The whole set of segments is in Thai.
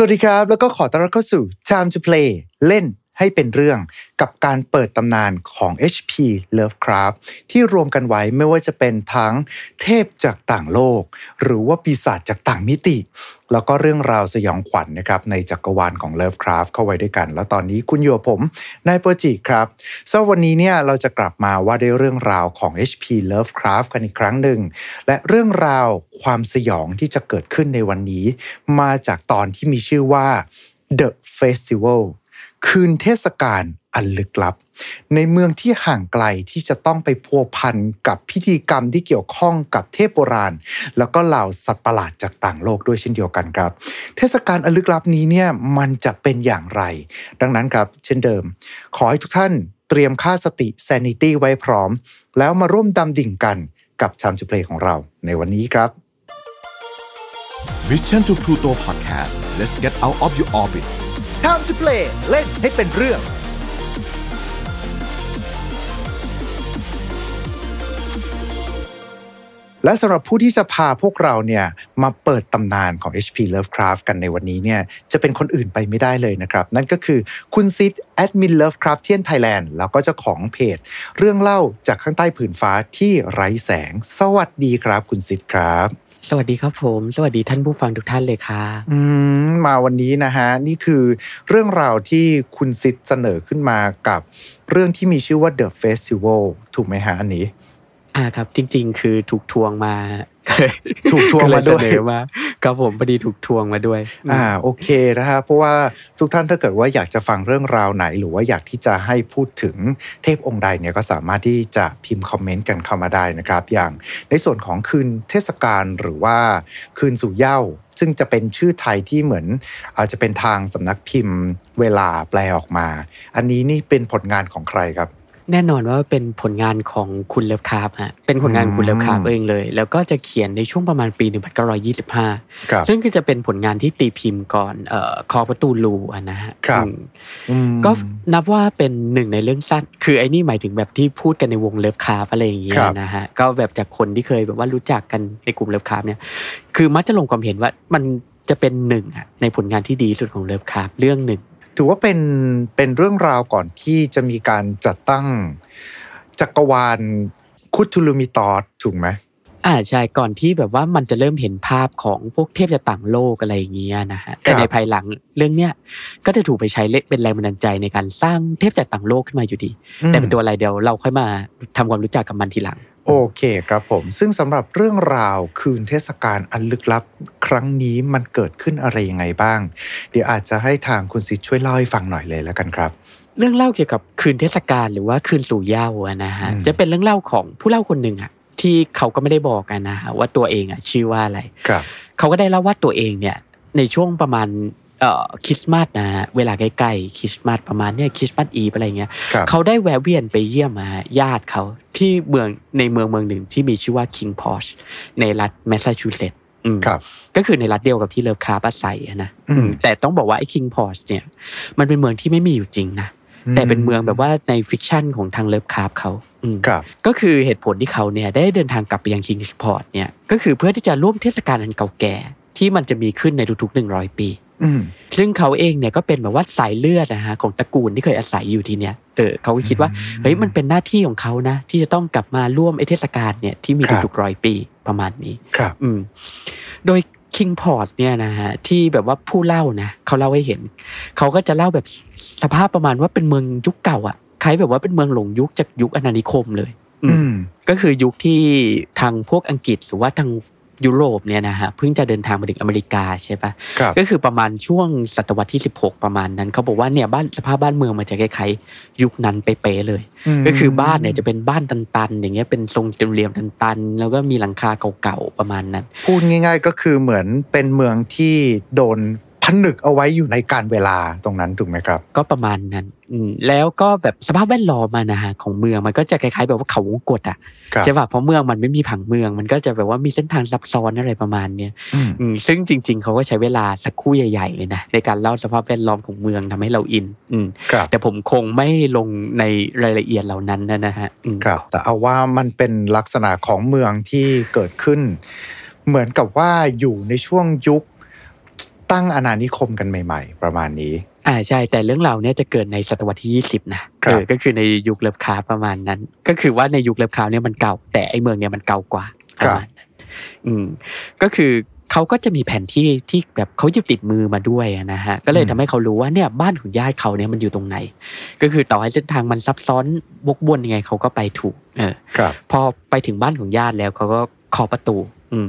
สวัสดีครับ แล้วก็ขอต้อนรับเข้าสู่ Time to Play เล่น ให้เป็นเรื่องกับการเปิดตำนานของ HP Lovecraft ที่รวมกันไว้ไม่ว่าจะเป็นทั้งเทพจากต่างโลก หรือว่าปีศาจจากต่างมิติ แล้วก็เรื่องราวสยองขวัญนนะครับในจักรวาลของ Lovecraft เข้าไว้ด้วยกัน แล้วตอนนี้คุณอยู่ผมนายโปรจิครับสำหรับวันนี้เนี่ยเราจะกลับมาว่าด้วยเรื่องราวของ HP Lovecraft กันอีกครั้งหนึ่ง และเรื่องราวความสยองที่จะเกิดขึ้นในวันนี้ มาจากตอนที่มีชื่อว่า The Festival คืนเทศกาลอันลึกลับ ในเมืองที่ห่างไกลที่จะต้องไปพัวพันกับพิธีกรรมที่เกี่ยวข้องกับเทพโบราณ แล้วก็เหล่าสัตว์ประหลาดจากต่างโลกด้วยเช่นเดียวกันครับ เทศกาลอันลึกลับนี้เนี่ยมันจะเป็นอย่างไร ดังนั้นครับ เช่นเดิม ขอให้ทุกท่านเตรียมค่าสติ sanity ไว้พร้อม แล้วมาร่วมดำดิ่งกันกับชามจุเพลของเราในวันนี้ครับ Mission to Pluto Podcast let's get out of your orbit Time to play เล่นให้เป็นเรื่อง และสำหรับผู้ที่จะพาพวกเราเนี่ยมาเปิดตำนานของ HP Lovecraft กันในวันนี้เนี่ยจะเป็นคนอื่นไปไม่ได้เลยนะครับ นั่นก็คือคุณซิดแอดมิน Lovecraftian Thailand แล้วก็เจ้าของเพจ เรื่องเล่าจากข้างใต้ผืนฟ้าที่ไร้แสง สวัสดีครับ คุณซิดครับ สวัสดีครับผม สวัสดีท่านผู้ฟังทุกท่านเลยค่ะอืมมาวันนี้นะฮะนี่คือเรื่องราวที่คุณซิดเสนอขึ้นมากับเรื่องที่มีชื่อว่า The Festival ถูกไหมฮะอันนี้ อ่าครับ จริง ๆ คือถูกทวงมา ถูกทวงมาด้วยก็เลเสนอมา ครับผมพอดีถูกทวงมาด้วยอ่าโอเคนะฮะเพราะว่าทุกท่านถ้าเกิดว่าอยากจะฟังเรื่องราวไหน หรือว่าอยากที่จะให้พูดถึงเทพองค์ใดเนี่ยก็สามารถที่จะพิมพ์คอมเมนต์กันเข้ามาได้นะครับ อย่างในส่วนของคืนเทศกาลหรือว่าคืนสู่เย้าซึ่งจะเป็นชื่อไทยที่เหมือนอาจจะเป็นทางสำนักพิมพ์เวลาแปลออกมา อันนี้นี่เป็นผลงานของใครครับ แน่นอนว่าเป็นผลงานของคุณเลิฟคาร์ฟฮะเป็นผลงานของคุณ Lovecraft เองเลย แล้วก็จะเขียนในช่วงประมาณปี 1925ครับซึ่งก็จะเป็นผลงานที่ตีพิมพ์ก่อนเอ่อ Call of Cthulhu อะนะฮะครับอืมอืมก็นับว่าเป็นหนึ่งในเรื่องสั้น คือไอ้นี่หมายถึงแบบที่พูดกันในวง Lovecraft อะไรอย่างเงี้ยครับนะฮะก็แบบจากคนที่เคยแบบว่ารู้จักกันในกลุ่ม Lovecraft เนี่ยคือมักจะลงความเห็นว่ามันจะเป็นหนึ่งอะในผลงานที่ดีที่สุดของ Lovecraft เรื่องหนึ่ง ถือว่าเป็นเป็นเรื่องราวก่อนที่จะมีการจัดตั้งจักรวาลคุทูลูมิตอสถูกไหมอ่าใช่ก่อนที่แบบว่ามันจะเริ่มเห็นภาพของพวกเทพจากต่างโลกอะไรอย่างเงี้ยนะฮะแต่ในภายหลังเรื่องเนี้ยก็จะถูกไปใช้เป็นแรงบันดาลใจในการสร้างเทพจากต่างโลกขึ้นมาอยู่ดี แต่เป็นตัวอะไรเดี๋ยวเราค่อยมาทำความรู้จักกับมันทีหลัง โอเคครับผม ซึ่งสำหรับเรื่องราวคืนเทศกาลอันลึกลับ ครั้งนี้มันเกิดขึ้นอะไรยังไงบ้าง เดี๋ยวอาจจะให้ทางคุณสิทธิ์ช่วยเล่าให้ฟังหน่อยเลยแล้วกันครับ เรื่องเล่าเกี่ยวกับคืนเทศกาลหรือว่าคืนสู่เหย้าอะนะฮะอืมจะเป็นเรื่องเล่าของผู้เล่าคนหนึ่งอะที่เขาก็ไม่ได้บอกกันนะฮะว่าตัวเองอะชื่อว่าอะไรครับเขาก็ได้เล่าว่าตัวเองเนี่ยในช่วงประมาณ เอ่อคริสต์มาสนะฮะเวลาใกล้ๆคริสต์มาสประมาณเนี่ย Christmas Eve อะไรเงี้ยครับเขาได้แวะเวียนไปเยี่ยมมาญาติเขาที่เมืองในเมืองเมืองหนึ่งที่มีชื่อว่า Kingsport ในรัฐแมสซาชูเซตส์อืมครับก็คือในรัฐเดียวกับที่ Lovecraft อาศัยอะนะอืมอืมแต่ต้องบอกว่าไอ้ Kingsport เนี่ย มันเป็นเมืองที่ไม่มีอยู่จริงนะแต่เป็นเมืองแบบว่าใน fiction ของทาง Lovecraft เขาอืมครับก็คือเหตุผลที่เขาเนี่ยได้เดินทางกลับไปยัง Kingsport เนี่ยก็คือเพื่อที่จะร่วมเทศกาลอันเก่าแก่ที่มันจะมีขึ้นในทุกๆ100ปีอืม ซึ่งเขาเองเนี่ยก็เป็นแบบว่าสายเลือดนะฮะของตระกูลที่เคยอาศัยอยู่ที่เนี่ยเออเขาก็คิดว่าเฮ้ยมันเป็นหน้าที่ของเขานะ ที่จะต้องกลับมาร่วมไอเทศกาลเนี่ยที่มีครับทุกๆร้อยปีประมาณนี้ครับ อืม โดยคิงพอร์ตเนี่ยนะฮะที่แบบว่าผู้เล่านะเขาเล่าให้เห็น เขาก็จะเล่าแบบสภาพประมาณว่าเป็นเมืองยุคเก่าอะคล้ายแบบว่าเป็นเมืองหลงยุคจากยุคอาณานิคมเลย อืมอืมก็คือยุคที่ทางพวกอังกฤษหรือว่าทาง ยุโรปเนี่ยนะฮะเพิ่งจะเดินทางมาถึงอเมริกาใช่ปะครับก็คือประมาณช่วงศตวรรษที่ 16 ประมาณนั้นเขาบอกว่าเนี่ยบ้านสภาพบ้านเมืองมันจะคล้ายๆยุคนั้นไปเป๊ะเลย ก็คือบ้านเนี่ยจะเป็นบ้านตันๆ อย่างเงี้ยเป็นทรงเหลี่ยมๆตันๆ แล้วก็มีหลังคาเก่าๆประมาณนั้น พูดง่าย ๆ ก็คือเหมือนเป็นเมืองที่โดนผ นึกเอาไว้อยู่ในการเวลาตรงนั้นถูกไหมครับ ก็ประมาณนั้นอืมแล้วก็แบบสภาพแวดล้อมมานะฮะของเมืองมันก็จะคล้ายๆ แบบว่าเขาวงกตอะครับใช่ป่ะเพราะเมืองมันไม่มีผังเมือง มันก็จะแบบว่ามีเส้นทางซับซ้อนอะไรประมาณเนี้ยอืมอืมซึ่งจริง ๆเขาก็ใช้เวลาสักครู่ใหญ่ๆเลยนะในการเล่าสภาพแวดล้อมของเมืองทำให้เราอิน อืมครับแต่ผมคงไม่ลงในรายละเอียดเหล่านั้นนะนะฮะอืมครับแต่เอาว่ามันเป็นลักษณะของเมืองที่เกิดขึ้น เหมือนกับว่าอยู่ในช่วงยุค ตั้งอาณานิคมกันใหม่ ๆ ประมาณนี้ อ่าใช่แต่เรื่องราวเนี้ยจะเกิดในศตวรรษที่ 20 นะครับเออก็คือในยุคเลิฟคราฟต์ประมาณนั้น ก็คือว่าในยุคเลิฟคราฟต์เนี่ยมันเก่า แต่ไอ้เมืองเนี่ยมันเก่ากว่าประมาณนั้นอืมก็คือเขาก็จะมีแผนที่ที่แบบเขาหยิบติดมือมาด้วยอะนะฮะก็เลยอืมทำให้เขารู้ว่าเนี่ยบ้านของญาติเขาเนี่ยมันอยู่ตรงไหน ก็คือต่อให้เส้นทางมันซับซ้อนวกวนยังไงเขาก็ไปถูก เออครับพอไปถึงบ้านของญาติแล้วเขาก็เคาะประตู อืม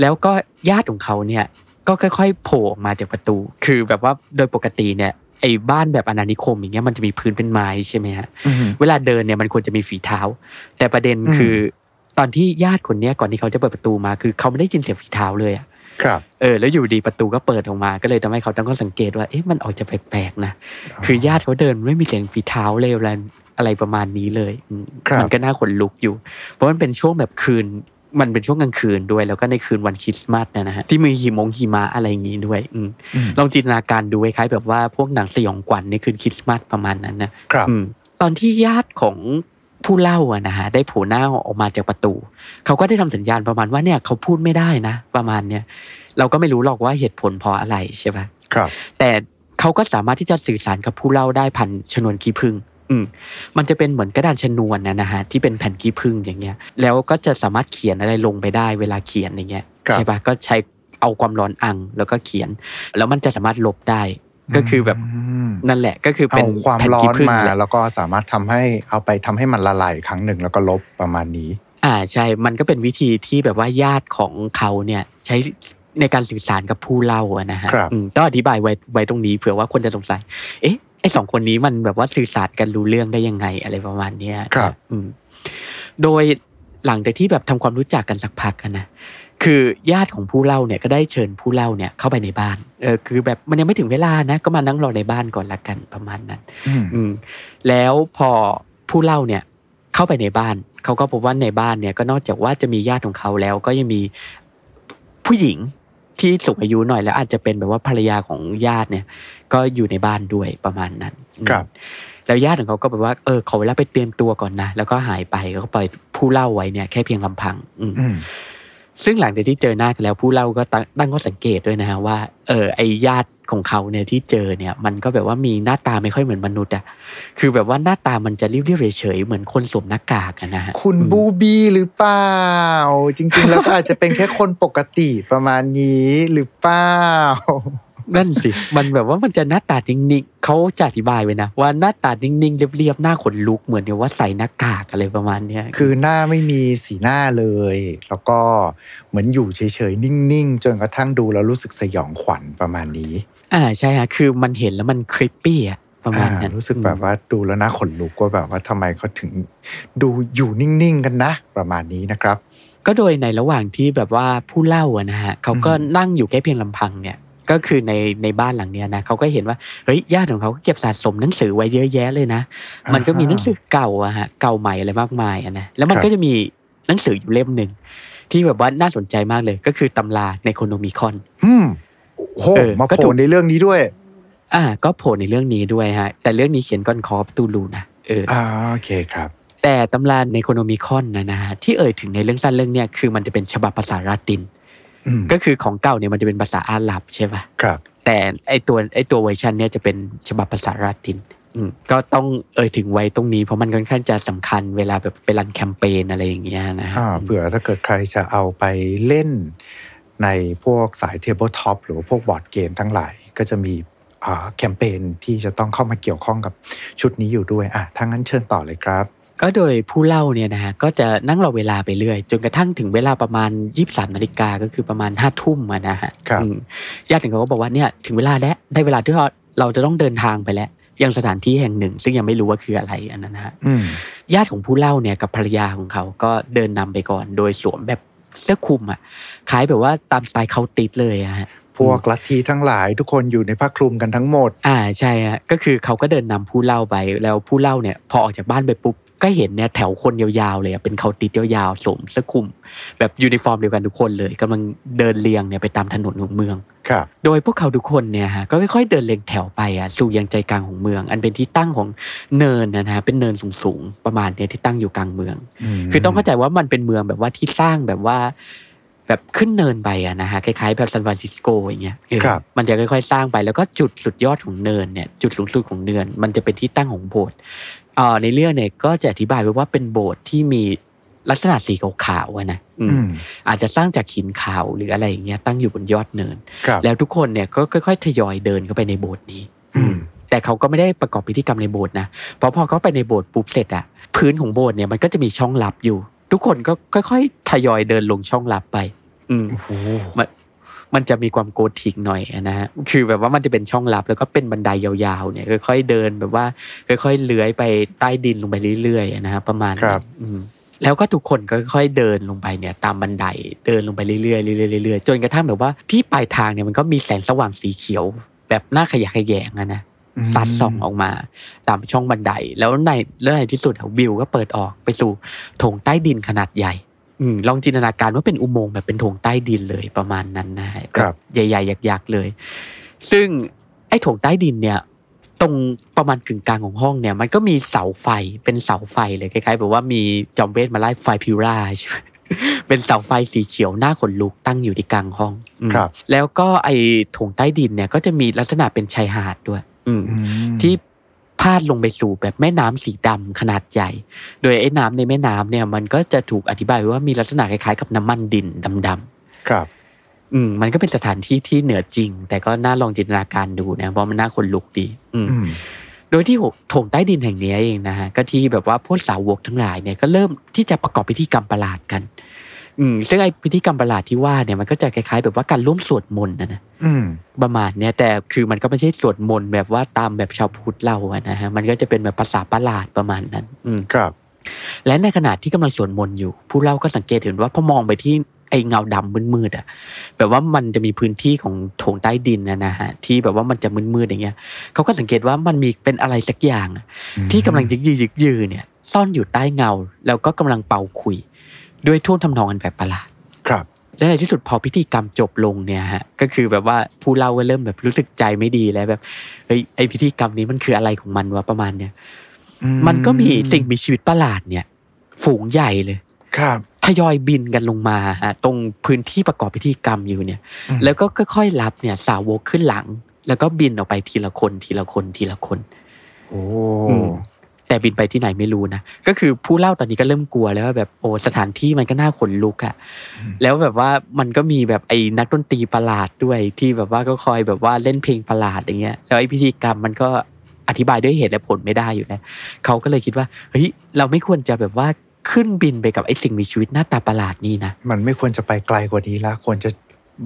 แล้วก็ญาติของเขาเนี่ย ก็ค่อยๆโผล่ออกมาจากประตู คือแบบว่าโดยปกติเนี่ยไอ้บ้านแบบอาณานิคมอย่างเงี้ยมันจะมีพื้นเป็นไม้ใช่ไหมฮะอืมเวลาเดินเนี่ยมันควรจะมีฝีเท้า แต่ประเด็นอืมคือตอนที่ญาติคนเนี้ยก่อนที่เขาจะเปิดประตูมาคือเขาไม่ได้ยินเสียงฝีเท้าเลยอะครับเออแล้วอยู่ดีประตูก็เปิดออกมา ก็เลยทำให้เขาตั้งข้อสังเกตว่าเอ๊ะมันออกจะแปลกๆนะคือญาติเขาเดินไม่มีเสียงฝีเท้าเลยอะไรอะไรประมาณนี้เลยอืมครับมันก็น่าขนลุกอยู่ เพราะมันเป็นช่วงแบบคืน มันเป็นช่วงกลางคืนด้วย แล้วก็ในคืนวันคริสต์มาสเนยนะฮะที่มีหิมงหิมะอะไรอย่างงี้ด้วยอืมอืมลองจินตนาการดูคล้ายๆแบบว่าพวกหนังสยองขวัญในคืนคริสต์มาสประมาณนั้นนะครับอืมตอนที่ญาติของผู้เล่าอะนะฮะได้โผล่หน้าออกมาจากประตู เขาก็ได้ทำสัญญาณประมาณว่าเนี่ยเขาพูดไม่ได้นะ ประมาณเนี้ยเราก็ไม่รู้หรอกว่าเหตุผลเพราะอะไรใช่ปะครับ แต่เขาก็สามารถที่จะสื่อสารกับผู้เล่าได้ผ่านชนวนขี้ผึ้ง อืมมันจะเป็นเหมือนกระดานชนวนนะนะฮะที่เป็นแผ่นขี้ผึ้งอย่างเงี้ย แล้วก็จะสามารถเขียนอะไรลงไปได้เวลาเขียนอย่างเงี้ยครับใช่ปะก็ใช้เอาความร้อนอังแล้วก็เขียน แล้วมันจะสามารถลบได้ก็คือแบบมนั่นแหละก็คือเป็เอานความแผ่นร้อขี้นผึ้งมาแหละแล้วก็สามารถทำให้เอาไปทำให้มันละลายอีกครั้งหนึ่งแล้วก็ลบประมาณนี้ อ่าใช่ มันก็เป็นวิธีที่แบบว่าญาติของเขาเนี่ยใช้ในการสื่อสารกับผู้เล่าอะนะฮะครับอืมต้องอธิบายไว้ไว้ตรงนี้เผื่อว่าคนจะสงสัย เอ๊ะ ไอสองคนนี้มันแบบว่าสื่อสารกันรู้เรื่องได้ยังไงอะไรประมาณเนี้ยครับอืมโดยหลังจากที่แบบทำความรู้จักกันสักพักกันนะคือญาติของผู้เล่าเนี่ยก็ได้เชิญผู้เล่าเนี่ยเข้าไปในบ้านเออคือแบบมันยังไม่ถึงเวลานะ ก็มานั่งรอในบ้านก่อนละกันประมาณนั้นอืมอืมแล้วพอผู้เล่าเนี่ยเข้าไปในบ้านเขาก็พบว่าในบ้านเนี่ยก็นอกจากว่าจะมีญาติของเขาแล้ว ก็ยังมีผู้หญิงที่สูงอายุหน่อยแล้วอาจจะเป็นแบบว่าภรรยาของญาติเนี่ย ก็อยู่ในบ้านด้วยประมาณนั้นอืมครับแล้วญาติของเขาก็แบบว่าเออขอเวลาไปเตรียมตัวก่อนนะแล้วก็หายไปก็ปล่อยผู้เล่าไว้เนี่ยแค่เพียงลำพัง อืมอืมซึ่งหลังจากที่เจอหน้ากันแล้วผู้เล่าก็ตั้งตั้งข้อสังเกตด้วยนะฮะว่าเออไอญาติของเขาเนี่ยที่เจอเนี่ย มันก็แบบว่ามีหน้าตาไม่ค่อยเหมือนมนุษย์อะคือแบบว่าหน้าตามันจะเรียบๆเฉยๆเหมือนคนสวมหน้ากากอะนะฮะคุณอืมบูบี้หรือเปล่า จริง ๆ แล้วก็อาจจะเป็นแค่คนปกติประมาณนี้หรือเปล่า นั่นสิ มันแบบว่ามันจะหน้าตานิ่งๆเขาจะอธิบายไว้นะ ว่าหน้าตานิ่งๆเรียบๆหน้าขนลุกเหมือนกับว่าใส่หน้ากากอะไรประมาณเนี้ยคือหน้าไม่มีสีหน้าเลย แล้วก็เหมือนอยู่เฉยๆนิ่งๆ จนกระทั่งดูแล้วรู้สึกสยองขวัญประมาณนี้ อ่าใช่ฮะคือมันเห็นแล้วมันคลิปปี้อะประมาณนั้นอ่ารู้สึกแบบว่าดูแล้วน่าขนลุกว่าแบบว่าทำไมเขาถึงดูอยู่นิ่งๆกันนะ ประมาณนี้นะครับ ก็โดยในระหว่างที่แบบว่าผู้เล่าอะนะฮะเขาก็อืมนั่งอยู่แค่เพียงลำพังเนี่ย ก็คือในในบ้านหลังเนี้ยนะเขาก็เห็นว่าเฮ้ยญาติของเขาก็เก็บสะสมหนังสือไว้เยอะแยะเลยนะ มันก็มีหนังสือเก่าอะฮะเก่าใหม่อะไรมากมายอะนะแล้วมันก็จะมีหนังสืออยู่เล่มหนึ่งที่แบบว่าน่าสนใจมากเลย ก็คือตำราในโคโนมิคอนอืมโอ้โหเออมาก็โผถูล่กในเรื่องนี้ด้วย อ่า ก็โผล่ในเรื่องนี้ด้วยฮะ แต่เรื่องนี้เขียนก่อนคอปตูลูนะเอออ่าโอเคครับ แต่ตำราในโคโนมิคอนนะนะฮะที่เอ่ยถึงในเรื่องสั้นเรื่องเนี้ยคือมันจะเป็นฉบับภาษาลาตินอืม ก็คือของเก่าเนี่ยมันจะเป็นภาษาอาหรับใช่ปะครับ แต่ไอตัวไอตัวเวอร์ชันเนี่ยจะเป็นฉบับภาษาลาตินอืมก็ต้องเอ่ยถึงไว้ตรงนี้เพราะมันค่อนข้างจะสำคัญเวลาแบบไป run แคมเปญอะไรอย่างเงี้ยนะฮะอ่าเผื่อถ้าเกิดใครจะเอาไปเล่นในพวกสาย tabletop หรือว่าพวก board game ทั้งหลาย ก็จะมีอ่าแคมเปญที่จะต้องเข้ามาเกี่ยวข้องกับชุดนี้อยู่ด้วยอะถ้างั้นเชิญต่อเลยครับ ก็โดยผู้เล่าเนี่ยนะฮะก็จะนั่งรอเวลาไปเรื่อย จนกระทั่งถึงเวลาประมาณ 23นาฬิกาก็คือประมาณห้าทุ่มอะนะฮะครับอืมญาติของเขาก็บอกว่าเนี่ยถึงเวลาแล้วได้เวลาที่เราเราจะต้องเดินทางไปแล้วยังสถานที่แห่งหนึ่ง ซึ่งยังไม่รู้ว่าคืออะไรอันนั้นนะฮะอืมญาติของผู้เล่าเนี่ยกับภรรยาของเขาก็เดินนำไปก่อน โดยสวมแบบเสื้อคลุมอะคล้ายแบบว่าตามสไตล์เขาติดเลยอะฮะพวกลัทธิทั้งหลายทุกคนอยู่ในผ้าคลุมกันทั้งหมด อ่าใช่ฮะก็คือเขาก็เดินนำผู้เล่าไปแล้วผู้เล่าเนี่ย พอออกจากบ้านไปปุ๊บ ก็เห็นเนี่ยแถวคนยาวๆเลยอะเป็นเขาติดยาวๆสวมเสื้อคลุม แบบยูนิฟอร์มเดียวกันทุกคนเลยกำลังเดินเรียงเนี่ยไปตามถนนของเมืองครับโดยพวกเขาทุกคนเนี่ยฮะก็ค่อยๆเดินเรียงแถวไปอะสู่ยังใจกลางของเมือง อันเป็นที่ตั้งของเนินนะฮะเป็นเนินสูงๆประมาณเนี้ยที่ตั้งอยู่กลางเมือง คือต้องเข้าใจว่ามันเป็นเมืองแบบว่าที่สร้างแบบว่าแบบขึ้นเนินไปอะนะฮะคล้ายๆแบบซานฟรานซิสโกอย่างเงี้ยเออครับมันจะค่อยๆ สร้างไปแล้วก็จุดสุดยอดของเนินเนี่ย จุดสูงสุดของเนิน มันจะเป็นที่ตั้งของโบสถ์เอ่อ ในเรื่องเนี่ยก็จะอธิบายไว้ว่าเป็นโบสถ์ที่มีลักษณะสีขาวๆอะนะอืมอืมอาจจะสร้างจากหินขาวหรืออะไรอย่างเงี้ยตั้งอยู่บนยอดเนินครับแล้วทุกคนเนี่ยก็ค่อยๆทยอยเดินเข้าไปในโบสถ์นี้อืมแต่เขาก็ไม่ได้ประกอบพิธีกรรมในโบสถ์นะเพราะพอเขาไปในโบสถ์ปุ๊บเสร็จอะพื้นของโบสถ์เนี่ยมันก็จะมีช่องลับอยู่ ทุกคนก็ค่อยๆทยอยเดินลงช่องลับไป อืมโอ้โห มันมันจะมีความโกธิกหน่อยนะฮะคือแบบว่ามันจะเป็นช่องลับแล้วก็เป็นบันไดยาวๆเนี่ยค่อยๆเดินแบบว่าค่อยๆเลื้อยไปใต้ดินลงไปเรื่อยๆนะฮะประมาณคนั้รับนอืมแล้วก็ทุกคนก็ค่อยๆเดินลงไปเนี่ยตามบันไดเดินลงไปเรื่อยๆเรื่อยๆเรื่อยๆจนกระทั่งแบบว่าที่ปลายทางเนี่ยมันก็มีแสงสว่างสีเขียว แบบหน้าขยะแขยงอะนะซัดส่องออกมาตามช่องบันได แล้วในแล้วในที่สุดอะวิวก็เปิดออกไปสู่โถงใต้ดินขนาดใหญ่ อืมลองจินตนาการว่าเป็นอุโมงค์แบบเป็นโถงใต้ดินเลยประมาณนั้นนะฮะครับใหญ่ๆยักษ์ๆเลย ซึ่งไอ้โถงใต้ดินเนี่ย ตรงประมาณกึ่งกลางของห้องเนี่ย มันก็มีเสาไฟเป็นเสาไฟเลยคล้ายๆแบบว่ามีจอมเวทมาไล่ไฟพิวราใช่ไหมเป็นเสาไฟสีเขียวหน้าขนลุกตั้งอยู่ที่กลางห้องอืมครับ แล้วก็ไอ้โถงใต้ดินเนี่ยก็จะมีลักษณะเป็นชายหาดด้วย อืมอืมที่ พาดลงไปสู่แบบแม่น้ำสีดำขนาดใหญ่ โดยไอ้น้ำในแม่น้ำเนี่ย มันก็จะถูกอธิบายไว้ว่ามีลักษณะคล้ายๆกับน้ำมันดินดำๆครับ อืม มันก็เป็นสถานที่ที่เหนือจริง แต่ก็น่าลองจินตนาการดูนะเพราะมันน่าขนลุกดีอืมอืมโดยที่โถงใต้ดินแห่งนี้เองนะฮะก็ที่แบบว่าพวกสาวกทั้งหลายเนี่ยก็เริ่มที่จะประกอบพิธีกรรมประหลาดกัน อืมซึ่งไอ้พิธีกรรมประหลาดที่ว่าเนี่ยมันก็จะคล้ายๆ แบบว่าการร่วมสวดมนต์นะนะอืมประมาณเนี่ยแต่คือมันก็ไม่ใช่สวดมนต์แบบว่าตามแบบชาวพุทธเราอะนะฮะมันก็จะเป็นแบบภาษาประหลาดประมาณนั้น อืมครับ และในขณะที่กำลังสวดมนต์อยู่ ผู้เล่าก็สังเกตเห็นว่าพอมองไปที่ไอ้เงาดำมืดๆอะ แบบว่ามันจะมีพื้นที่ของโถงใต้ดินนะนะฮะที่แบบว่ามันจะมืดๆอย่างเงี้ยเขาก็สังเกตว่ามันมีเป็นอะไรสักอย่างอะที่กำลังยึกยือยึกยือเนี่ย ซ่อนอยู่ใต้เงา แล้วก็กำลังเป่าคุย ด้วยท่วงทำนองอันแบบประหลาดครับและในที่สุดพอพิธีกรรมจบลงเนี่ยฮะก็คือแบบว่าผู้เล่าก็เริ่มแบบรู้สึกใจไม่ดีแล้วแบบเฮ้ยไอพิธีกรรมนี้มันคืออะไรของมันวะประมาณเนี้ยอืมันก็มีสิ่งมีชีวิตประหลาดเนี่ย ฝูงใหญ่เลย ครับทยอยบินกันลงมาฮะตรงพื้นที่ประกอบพิธีกรรมอยู่เนี่ยอืมแล้วก็ค่อยๆรับเนี่ย สาวกขึ้นหลัง แล้วก็บินออกไปทีละคนทีละคนทีละคนโอ้อืม แต่บินไปที่ไหนไม่รู้นะก็คือผู้เล่าตอนนี้ก็เริ่มกลัวแล้วว่าแบบโอ้สถานที่มันก็น่าขนลุกอะแล้วแบบว่ามันก็มีแบบไอ้นักดนตรีประหลาดด้วยที่แบบว่าก็คอยแบบว่าเล่นเพลงประหลาดอย่างเงี้ยแล้วไอ้พิธีกรรมมันก็อธิบายด้วยเหตุและผลไม่ได้อยู่แล้วเขาก็เลยคิดว่าเฮ้ยเราไม่ควรจะแบบว่าขึ้นบินไปกับไอ้สิ่งมีชีวิตหน้าตาประหลาดนี้นะมันไม่ควรจะไปไกลกว่านี้ละควรจะ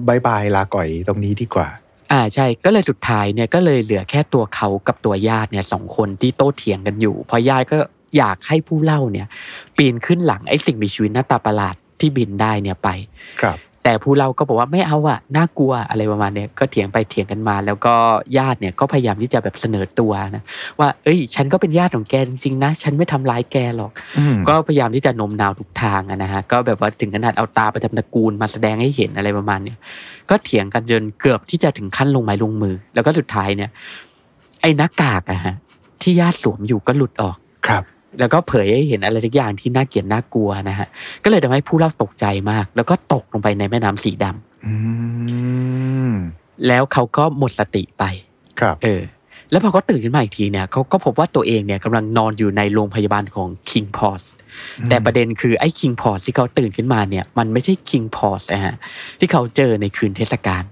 บายบายลาก่อยตรงนี้ดีกว่า อ่าใช่ก็เลยสุดท้ายเนี่ยก็เลยเหลือแค่ตัวเขากับตัวญาติเนี่ยสองคนที่โต้เถียงกันอยู่เพราะญาติก็อยากให้ผู้เล่าเนี่ย ปีนขึ้นหลังไอ้สิ่งมีชีวิตหน้าตาประหลาดที่บินได้เนี่ยไป ครับ แต่ผู้เล่าก็บอกว่าไม่เอาอะน่ากลัวอะไรประมาณเนี้ยก็เถียงไปเถียงกันมา แล้วก็ญาติเนี่ยก็พยายามที่จะแบบเสนอตัวนะว่า เอ้ย ฉันก็เป็นญาติของแกจริงๆนะ ฉันไม่ทำร้ายแกหรอกอืมก็พยายามที่จะโน้มน้าวทุกทางอะนะฮะก็แบบว่าถึงขนาดเอาตาประจำตระกูลมาแสดงให้เห็นอะไรประมาณเนี้ยก็เถียงกันจนเกือบที่จะถึงขั้นลงไม้ลงมือ แล้วก็สุดท้ายเนี่ย ไอ้หน้ากากอะฮะที่ญาติสวมอยู่ก็หลุดออกครับ แล้วก็เผยให้เห็นอะไรสักอย่างที่น่าเกลียดน่ากลัวนะฮะก็เลยทำให้ผู้เล่าตกใจมาก แล้วก็ตกลงไปในแม่น้ำสีดำอืมแล้วเขาก็หมดสติไป ครับ เออ แล้วพอเขาตื่นขึ้นมาอีกทีเนี่ยเขาก็พบว่าตัวเองเนี่ยกำลังนอนอยู่ในโรงพยาบาลของ King p o s แต่ประเด็นคือไอ้ King p o s ที่เขาตื่นขึ้นมาเนี่ย มันไม่ใช่ King p o s นะฮะที่เขาเจอในคืนเทศกาล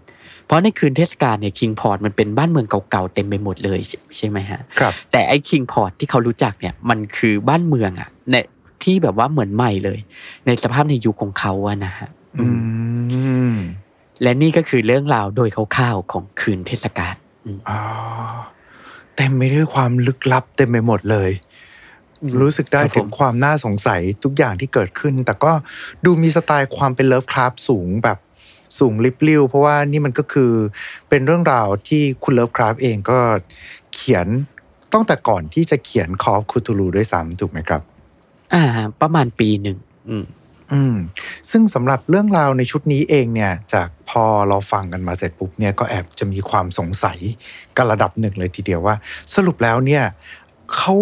เพราะในคืนเทศกาลเนี่ย King p o s มันเป็นบ้านเมืองเก่าๆเต็มไปหมดเลยใช่ใช่ไหมฮะครับแต่ไอ้ King p o s ที่เขารู้จักเนี่ยมันคือบ้านเมืองอะในที่แบบว่าเหมือนใหม่เลย ในสภาพในยุคของเขาอะนะฮะอืมและนี่ก็คือเรื่องราวโดยคร่าวๆของคืนเทศกาลอืมอ๋อเต็มไปด้วยความลึกลับเต็มไปหมดเลยอืมรู้สึกได้ครับผมถึงความน่าสงสัยทุกอย่างที่เกิดขึ้น แต่ก็ดูมีสไตล์ความเป็น Lovecraft สูงแบบ สูงลิบลิ่วเพราะว่านี่มันก็คือเป็นเรื่องราวที่คุณ Lovecraft เองก็เขียนตั้งแต่ก่อนที่จะเขียน Call of Cthulhu ด้วยซ้ำถูกไหมครับ อ่า ประมาณปีหนึ่งอืมอืมซึ่งสำหรับเรื่องราวในชุดนี้เองเนี่ย จากพอเราฟังกันมาเสร็จปุ๊บเนี่ยก็แอบจะมีความสงสัยกันระดับหนึ่งเลยทีเดียวว่า สรุปแล้วเนี่ยเขา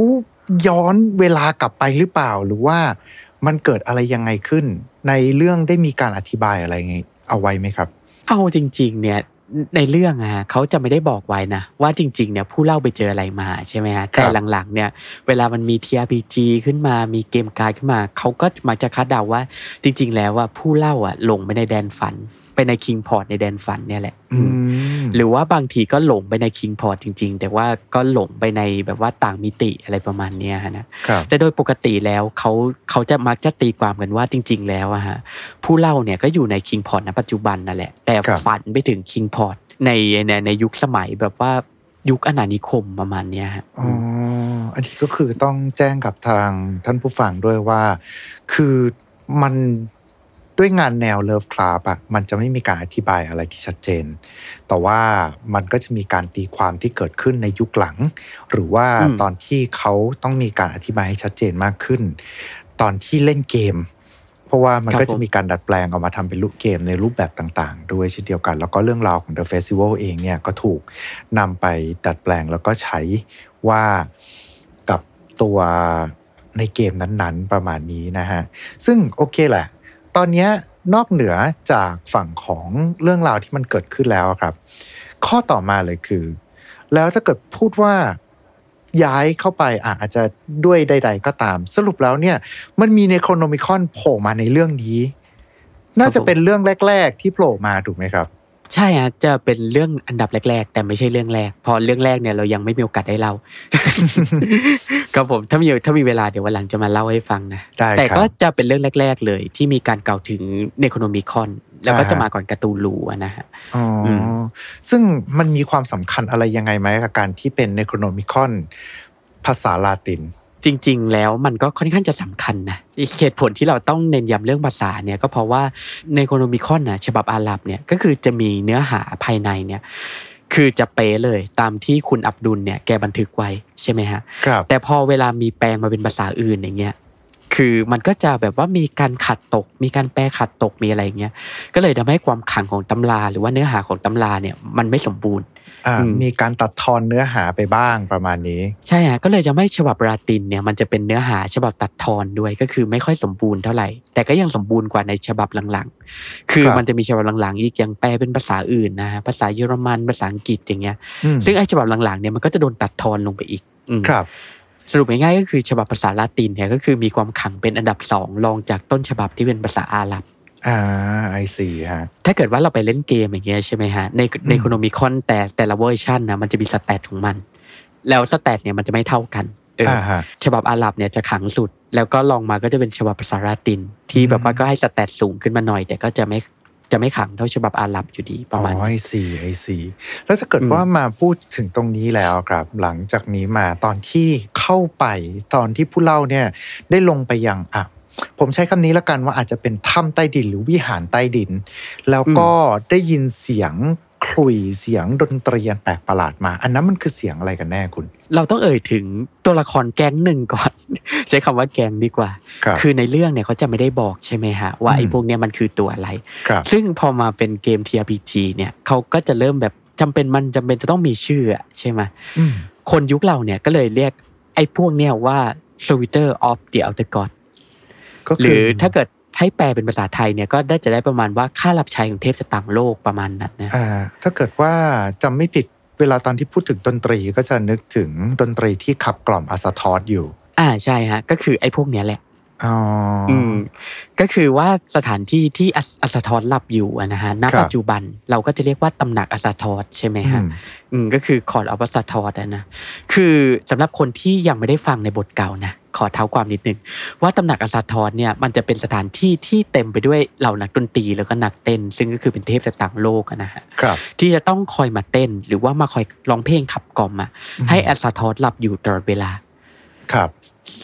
ย้อนเวลากลับไปหรือเปล่าหรือว่ามันเกิดอะไรยังไงขึ้น ในเรื่องได้มีการอธิบายอะไรไง เอาไว้ไหมครับ เอาจริง ๆ เนี่ยในเรื่องอะเขาจะไม่ได้บอกไว้นะ ว่าจริง ๆ เนี่ยผู้เล่าไปเจออะไรมาใช่ไหมฮะแต่หลังๆ เนี่ย เวลามันมี TRPG ขึ้นมามีเกมการ์ดขึ้นมา เขาก็มักจะคาดเดาว่า จริง ๆ แล้วว่าผู้เล่าอะหลงไปในแดนฝันไป ใน Kingsport ในแดนฝันเนี่ยแหละอืมหรือว่าบางทีก็หลงไปใน Kingsport จริง ๆ แต่ว่าก็หลงไปในแบบว่าต่างมิติอะไรประมาณเนี้ยฮะนะครับแต่โดยปกติแล้วเขาเขาจะมักจะตีความกันว่าจริง ๆ แล้วอะฮะผู้เล่าเนี่ยก็อยู่ใน Kingsport ณปัจจุบันนั่นแหละ แต่ครับฝันไปถึง Kingsportในในในยุคสมัยแบบว่ายุคอาณานิคมประมาณเนี้ยฮะอ๋อ อันนี้ก็คือต้องแจ้งกับทางท่านผู้ฟังด้วยว่า คือมัน ด้วยงานแนวเลิฟคลาบอะมันจะไม่มีการอธิบายอะไรที่ชัดเจน แต่ว่ามันก็จะมีการตีความที่เกิดขึ้นในยุคหลัง หรือว่าตอนที่เขาต้องมีการอธิบายให้ชัดเจนมากขึ้น ตอนที่เล่นเกม เพราะว่ามันก็จะมีการดัดแปลงออกมาทำเป็นรูปเกมในรูปแบบต่างๆ ด้วยเช่นเดียวกัน แล้วก็เรื่องราวของ The Festival เองเนี่ยก็ถูกนำไปดัดแปลงแล้วก็ใช้ว่ากับตัวในเกมนั้นๆประมาณนี้นะฮะ ซึ่งโอเคแหละ ตอนนี้นอกเหนือจากฝั่งของเรื่องราวที่มันเกิดขึ้นแล้วครับ ข้อต่อมาเลยคือ แล้วถ้าเกิดพูดว่าย้ายเข้าไปอาจจะด้วยใด ๆ ก็ตาม สรุปแล้วเนี่ย มันมีในโครโนมิคอนโผล่มาในเรื่องนี้ น่าจะเป็นเรื่องแรก ๆ ที่โผล่มาถูกไหมครับ ใช่ฮะจะเป็นเรื่องอันดับแรก ๆ แต่ไม่ใช่เรื่องแรก พอเรื่องแรกเนี่ยเรายังไม่มีโอกาสได้เล่าครับผมถ้ามีถ้ามีเวลาเดี๋ยววันหลังจะมาเล่าให้ฟังนะได้แต่ครัก็บจะเป็นเรื่องแรก ๆ เลย ที่มีการกล่าวถึงเนโคโนมิคอนแล้วก็อ่าจะมาก่อนการ์ตูนลูอะนะฮะอ๋ออมซึ่งมันมีความสำคัญอะไรยังไงไหมกับการที่เป็นในโครโนมิคอนภาษาลาติน จริง ๆ แล้วมันก็ค่อนข้างจะสำคัญนะอีกเหตุผลที่เราต้องเน้นย้ำเรื่องภาษาเนี่ยก็เพราะว่าในโคโนมิคอนนะฉบับอาหรับเนี่ยก็คือจะมีเนื้อหาภายในเนี่ยคือจะเป๊ะเลยตามที่คุณอับดุลเนี่ยแกบันทึกไว้ใช่ไหมฮะครับแต่พอเวลามีแปลงมาเป็นภาษาอื่นอย่างเงี้ยคือมันก็จะแบบว่ามีการขัดตก มีการแปลขัดตกมีอะไรอย่างเงี้ยก็เลยทำให้ความขลังของตำรา หรือว่าเนื้อหาของตำราเนี่ยมันไม่สมบูรณ์อ่าอื มมีการตัดทอนเนื้อหาไปบ้างประมาณนี้ ใช่ฮะก็เลยจะไม่ฉบับลาตินเนี่ยมันจะเป็นเนื้อหาฉบับตัดทอนด้วยก็คือไม่ค่อยสมบูรณ์เท่าไหร่ แต่ก็ยังสมบูรณ์กว่าในฉบับหลังๆ คือครับมันจะมีฉบับหลังๆ อีกอย่างแปลเป็นภาษาอื่นนะฮะภาษาเยอรมันภาษาอังกฤษอย่างเงี้ยอืมซึ่งไอ้ฉบับหลังๆเนี่ยมันก็จะโดนตัดทอนลงไปอีกอืมครับสรุปง่ายๆก็คือฉบับภาษาลาตินเนี่ยก็คือมีความขลังเป็นอันดับสองรองจากต้นฉบับที่เป็นภาษาอาหรับ อ่า I see ฮะถ้าเกิดว่าเราไปเล่นเกมอย่างเงี้ยใช่ไหมฮะใน Necronomicon แต่แต่ละเวอร์ชันนะมันจะมี stat ของมัน แล้ว stat เนี่ยมันจะไม่เท่ากันเออออ่าฮะฉบับอาหรับเนี่ยจะขลังสุด แล้วก็ลองมาก็จะเป็นฉบับภาษาลาติน ที่แบบว่าก็ให้สแตทสูงขึ้นมาหน่อย แต่ก็จะไม่จะไม่ขลังเท่าฉบับอาหรับอยู่ดีประมาณอ๋อนี้ไอซีไอซีแล้วถ้าเกิดอืมว่ามาพูดถึงตรงนี้แล้วครับ หลังจากนี้มาตอนที่เข้าไปตอนที่ผู้เล่าเนี่ยได้ลงไปยังอะ ผมใช้คำนี้แล้วกันว่าอาจจะเป็นถ้ำใต้ดินหรือวิหารใต้ดิน แล้วก็ได้ยินเสียงขลุ่ยเสียงดนตรีอันแปลกประหลาดมา อันนั้นมันคือเสียงอะไรกันแน่คุณ เราต้องเอ่ยถึงตัวละครแก๊งหนึ่งก่อน ใช้คำว่าแก๊งดีกว่าครับคือในเรื่องเนี่ยเขาจะไม่ได้บอกใช่ไหมฮะ ว่าอืมไอ้พวกเนี้ยมันคือตัวอะไรครับซึ่งพอมาเป็นเกม TRPG เนี่ยเขาก็จะเริ่มแบบจำเป็นมันจำเป็นจะต้องมีชื่ออะใช่ไหมอืมคนยุคเราเนี่ยก็เลยเรียกไอ้พวกเนี่ยว่า Servitor of the Outer God ก็ หรือถ้าเกิดให้แปลเป็นภาษาไทยเนี่ยก็ได้จะได้ประมาณว่าค่ารับใช้ของเทพจะต่างโลกประมาณนั้นนะอ่าถ้าเกิดว่าจำไม่ผิดเวลาตอนที่พูดถึงดนตรีก็จะนึกถึงดนตรีที่ขับกล่อม Azathoth อยู่ อ่าใช่ฮะก็คือไอ้พวกเนี้ยแหละอ๋อออืมก็คือว่าสถานที่ที่อัส Azathoth หลับอยู่อะนะฮะณครับปัจจุบันเราก็จะเรียกว่าตำหนัก Azathoth ใช่ไหมอืมฮะอืมก็คือ Court of Azathoth นะคือสำหรับคนที่ยังไม่ได้ฟังในบทเก่านะ ขอเท้าความนิดนึงว่าตำหนัก Azathoth เนี่ยมันจะเป็นสถานที่ที่เต็มไปด้วยเหล่านักดนตรีแล้วก็นักเต้น ซึ่งก็คือเป็นเทพจากต่างโลกอะนะฮะครับที่จะต้องคอยมาเต้น หรือว่ามาคอยร้องเพลงขับกล่อมอะให้อสัททอดหลับอยู่ตลอดเวลาครับ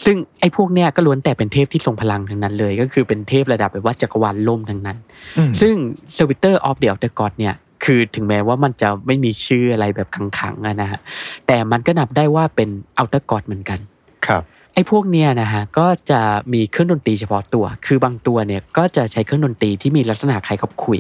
ซึ่งไอ้พวกเนี้ยก็ล้วนแต่เป็นเทพที่ทรงพลังทั้งนั้นเลย ก็คือเป็นเทพระดับแบบว่าจักรวาลล่มทั้งนั้นอืมซึ่ง Servitor of the Outer God เนี่ยคือถึงแม้ว่ามันจะไม่มีชื่ออะไรแบบขังๆอะนะฮะแต่มันก็นับได้ว่าเป็น Outer God เหมือนกัน ครับ ไอ้พวกเนี้ยนะฮะก็จะมีเครื่องดนตรีเฉพาะตัว คือบางตัวเนี่ยก็จะใช้เครื่องดนตรีที่มีลักษณะคล้ายกับคุย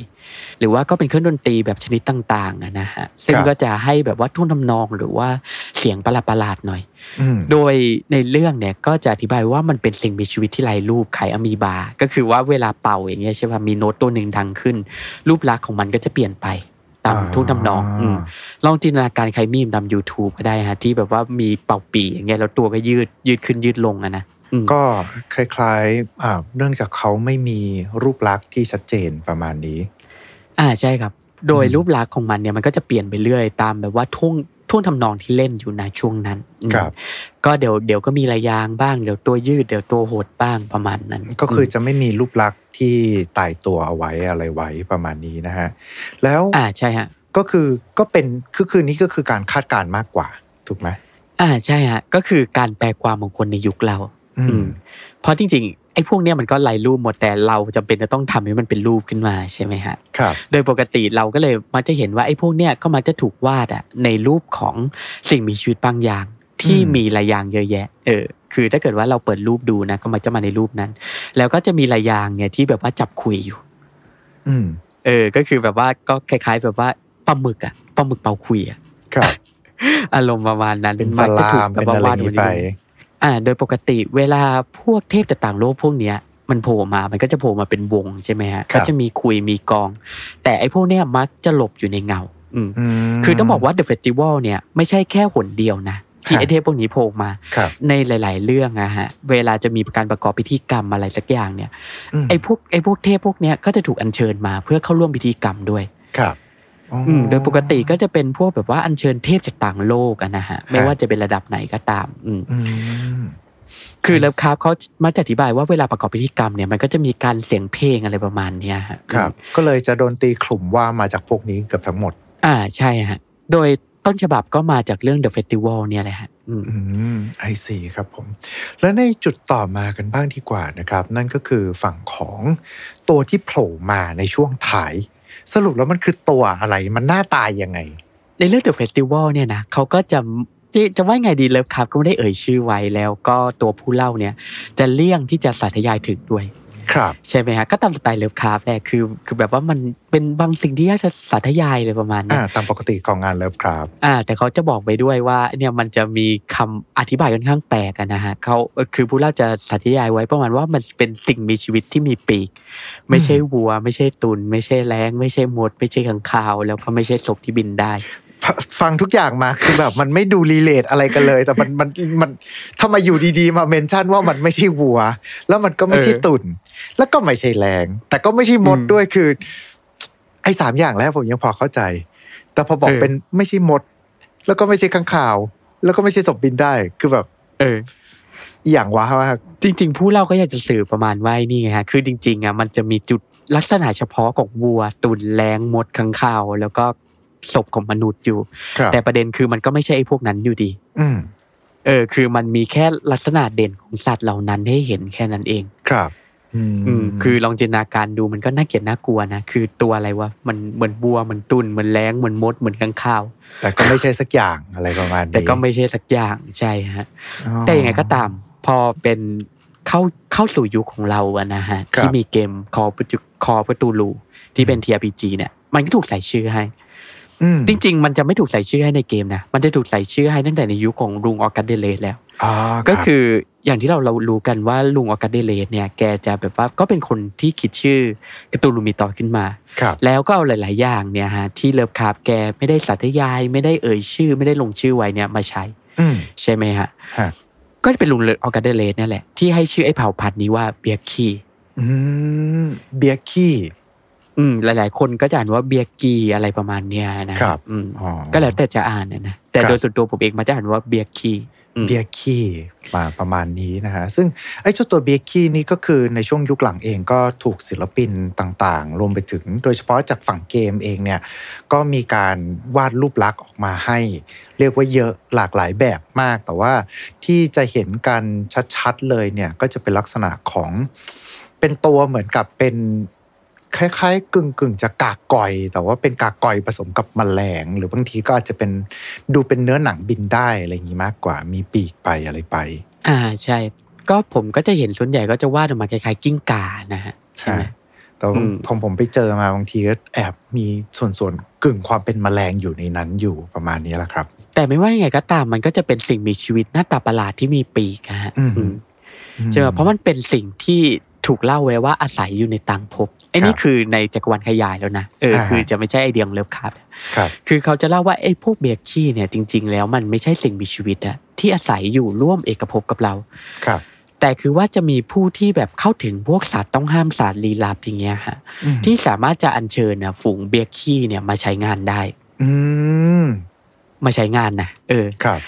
หรือว่าก็เป็นเครื่องดนตรีแบบชนิดต่างๆอะนะฮะซึ่งครับก็จะให้แบบว่าท่วงทำนองหรือว่าเสียงประหลาดๆหน่อยอืมโดยในเรื่องเนี่ยก็จะอธิบายว่ามันเป็นสิ่งมีชีวิตที่ไร้รูปไขอะมีบา ก็คือว่าเวลาเป่าอย่างเงี้ยใช่ป่ะมีโน้ตตัวหนึ่งดังขึ้น รูปลักษณ์ของมันก็จะเปลี่ยนไป ตามอ่าทุกทำนองอืมลองจินตนาการใครมีมตาม YouTube ก็ได้ฮะที่แบบว่ามีเป่าปีอย่างเงี้ยแล้วตัวก็ยืดยืดขึ้นยืดลงอะนะอืมก็คล้ายๆอ่าเนื่องจากเขาไม่มีรูปลักษณ์ที่ชัดเจนประมาณนี้ อ่าใช่ครับ โดยอืมรูปลักษณ์ของมันเนี่ยมันก็จะเปลี่ยนไปเรื่อยตามแบบว่าท่วงท่วงทำนองที่เล่นอยู่ในช่วงนั้นอืมครับ ก็เดี๋ยวเดี๋ยวก็มีระยางบ้าง เดี๋ยวตัวยืด เดี๋ยวตัวหดบ้างประมาณนั้น ก็คือจะไม่มีรูปลักษณ์ ที่ตายตัวเอาไว้อะไรไว้ประมาณนี้นะฮะแล้วอ่าใช่ฮะก็คือก็เป็นคือคือนี้ก็คือการคาดการณ์มากกว่าถูกไหมอ่าใช่ฮะก็คือการแปลความของคนในยุคเรา อือืมมเพราะจริง ๆ ไอ้พวกเนี้ยมันก็ไล่รูปหมดแต่เราจำเป็นจะต้องทำให้มันเป็นรูปขึ้นมาใช่ไหมฮะครับ โดยปกติเราก็เลยมักจะเห็นว่าไอ้พวกเนี้ยก็มักจะถูกวาดอะในรูปของสิ่งมีชีวิตบางอย่างที่อืมมีลายยางเยอะแยะ เออ คือถ้าเกิดว่าเราเปิดรูปดูนะก็มักจะมาในรูปนั้น แล้วก็จะมีลายยางเนี่ยที่แบบว่าจับคุยอยู่ อืม เออ ก็คือแบบว่าก็คล้าย ๆ แบบว่าปลาหมึกอะปลาหมึกเป่าคุยอะครับอารมณ์ประมาณนั้นเป็นสมักจะลาถูกมแบบเป็นว่าอะไรวาดนี้ไว้ในไปรูปอ่า โดยปกติเวลาพวกเทพจากต่างโลกพวกเนี้ยมันโผล่มา มันก็จะโผล่มาเป็นวงใช่ไหมฮะครับก็จะมีคุยมีกอง แต่ไอ้พวกเนี้ยมักจะหลบอยู่ในเงา อืมอืมคือต้องบอกว่า The Festival เนี่ยไม่ใช่แค่หนเดียวนะ ที่ครับไอเทพพวกนี้โผล่มาครับในหลาย ๆ เรื่องอะฮะเวลาจะมีการประกอบพิธีกรรมอะไรสักอย่างเนี่ยอืมไอ้พวกไอ้พวกเทพพวกเนี้ยก็จะถูกอัญเชิญมาเพื่อเข้าร่วมพิธีกรรมด้วยครับอ๋อออืมโดยปกติก็จะเป็นพวกแบบว่าอัญเชิญเทพจากต่างโลกอะนะฮะไม่ว่าจะเป็นระดับไหนก็ตาม อืมอืมคือแล้วครับเขามาจะอธิบายว่าเวลาประกอบพิธีกรรมเนี่ยมันก็จะมีการเสียงเพลงอะไรประมาณเนี้ยฮะครับ ก็เลยจะโดนตีกลุ่มว่ามาจากพวกนี้เกือบทั้งหมด อ่าใช่ฮะ โดย ต้นฉบับก็มาจากเรื่อง The Festival เนี่ยแหละฮะอืมอืมไอซีครับผม แล้วในจุดต่อมากันบ้างดีกว่านะครับ นั่นก็คือฝั่งของตัวที่โผล่มาในช่วงถ่าย สรุปแล้วมันคือตัวอะไรมันหน้าตายยังไง ในเรื่อง The Festival เนี่ยนะเขาก็จะจะจะว่าไงดีเลิฟครับก็ไม่ได้เอ่ยชื่อไว้แล้วก็ตัวผู้เล่าเนี่ย จะเลี่ยงที่จะสาธยายถึงด้วย ครับใช่ไหมฮะก็ตามสไตล์เลิฟคราฟแหละคือ คือแบบว่ามันเป็นบางสิ่งที่ยากจะสาธยายเลยประมาณเนี้อ่ายตามปกติของงานเลิฟครับอ่า แต่เขาจะบอกไปด้วยว่าเนี่ยมันจะมีคำอธิบายค่อนข้างแปลกอะนะฮะเขาเอ่อคือผู้เล่าจะสาธยายไว้ประมาณว่ามันเป็นสิ่งมีชีวิตที่มีปีก ไม่ใช่วัว ไม่ใช่ตุน ไม่ใช่แร้งไม่ใช่มด ไม่ใช่ขังคาว แล้วก็ไม่ใช่ศพที่บินได้ ฟฟังทุกอย่างมาคือแบบมันไม่ดูรีเลทอะไรกันเลย แต่มันมันมันทำไมอยู่ดีๆ มาเมนชั่นว่ามันไม่ใช่วัว แล้วมันก็ไม่ใช่เออตุ่น แล้วก็ไม่ใช่แรง แต่ก็ไม่ใช่มดอืมด้วยคือ ไอ้สามอย่างแรกผมยังพอเข้าใจ แต่พอบอกเออเป็นไม่ใช่มด แล้วก็ไม่ใช่ข้างข่าว แล้วก็ไม่ใช่ศพบินได้คือแบบ เอออหย่างว้ามากจริง ๆ ผู้เล่าก็อยากจะสื่อประมาณว่าไอ้นี่ไงฮะคือจริง ๆอะมันจะมีจุดลักษณะเฉพาะของวัวตุนแรงมดขังคาว แล้วก็ ศพของมนุษย์อยู่ครับแต่ประเด็นคือมันก็ไม่ใช่ไอ้พวกนั้นอยู่ดีอืมเออ คือมันมีแค่ลักษณะเด่นของสัตว์เหล่านั้นให้เห็นแค่นั้นเอง ครับอืมอืมคือลองจินตนาการดูมันก็น่าเกลียดน่ากลัวนะคือตัวอะไรวะมันเหมือนบัวเหมือนตุนเหมือนแรงเหมือนมดเหมือนข้างคาว แต่ก็ไม่ใช่สักอย่างอะไรประมาณนี้แต่ก็ไม่ใช่สักอย่างใช่ฮะอ๋อแต่ยังไงก็ตาม พอเป็นเข้าเข้าสู่ยุคของเราอะนะฮะครับที่มีเกมคอประจุคอประตูลูที่เป็น TRPG เนี่ย มันก็ถูกใส่ชื่อให้อืม จริง ๆ มันจะไม่ถูกใส่ชื่อให้ในเกมนะ มันจะถูกใส่ชื่อให้ตั้งแต่ในยุคของลุงออกัสเดเลสแล้วอ๋อก็รับคืออย่างที่เราเรารู้กันว่าลุงออกัสเดเลสเนี่ยแกจะแบบว่าก็เป็นคนที่คิดชื่อการ์ตูนลูมิตอขึ้นมาครับแล้วก็เอาหลาย ๆ อย่างเนี่ยฮะที่เลิฟคราฟแกไม่ได้สาธยาย ไม่ได้เอ่ยชื่อ ไม่ได้ลงชื่อไว้เนี่ยมาใช้อืมใช่ไหมฮะฮะก็จะเป็นลุง August Derleth เนี่ยแหละที่ให้ชื่อไอ้เผ่าพันธุ์นี้ว่า Byakhee อืม Byakhee อืมหลาย ๆ คนก็จะอ่านว่า Byakhee อะไรประมาณเนี้ยนะครับอืมอ๋อก็แล้วแต่จะอ่านนะนะแต่ครับโดยส่วนตัวผมเองมาจะอ่านว่า Byakhee อืม Byakhee มาประมาณนี้นะฮะซึ่งไอ้เจ้าตัว Byakhee นี่ก็คือในช่วงยุคหลังเองก็ถูกศิลปินต่างๆ รวมไปถึงโดยเฉพาะจากฝั่งเกมเองเนี่ยก็มีการวาดรูปลักษณ์ออกมาให้ เรียกว่าเยอะหลากหลายแบบมาก แต่ว่าที่จะเห็นกันชัดๆเลยเนี่ยก็จะเป็นลักษณะของเป็นตัวเหมือนกับเป็น คล้ายๆกึ่งกึ่งๆ จะกากก่อย แต่ว่าเป็นกากก่อยผสมกับแมลง หรือบางทีก็อาจจะเป็นดูเป็นเนื้อหนังบินได้อะไรอย่างนี้มากกว่า มีปีกไปอะไรไป อ่าใช่ ก็ผมก็จะเห็นส่วนใหญ่ก็จะวาดออกมาคล้ายๆ กิ้งก่านะฮะใช่ไหมแต่ว่าอืมผมผมไปเจอมาบางทีก็แอบมีส่วนส่วนๆกึ่งความเป็นแมลงอยู่ในนั้นอยู่ประมาณนี้แหละครับ แต่ไม่ว่ายังไงก็ตามมันก็จะเป็นสิ่งมีชีวิตหน้าตาประหลาดที่มีปีกอะฮะอืมอืมใช่ไหมเพราะมันเป็นสิ่งที่ ถูกเล่าไว้ว่าอาศัยอยู่ในต่างภพไอ้นี่คือในจักรวาลขยายแล้วนะเอออ่าฮะคือจะไม่ใช่ไอเดียของเลิฟครับครับคือเขาจะเล่าว่าไอ้พวกเบียร์ขี้เนี่ยจริง ๆ แล้วมันไม่ใช่สิ่งมีชีวิตอะที่อาศัยอยู่ร่วมเอกภพกับเราครับแต่คือว่าจะมีผู้ที่แบบเข้าถึงพวกสัตว์ต้องห้ามสัตว์ลีลาบอย่างเงี้ยฮะอืมที่สามารถจะอัญเชิญนะฝูงเบียร์ขี้เนี่ยมาใช้งานได้ อืมมาใช้งานนะเออครับ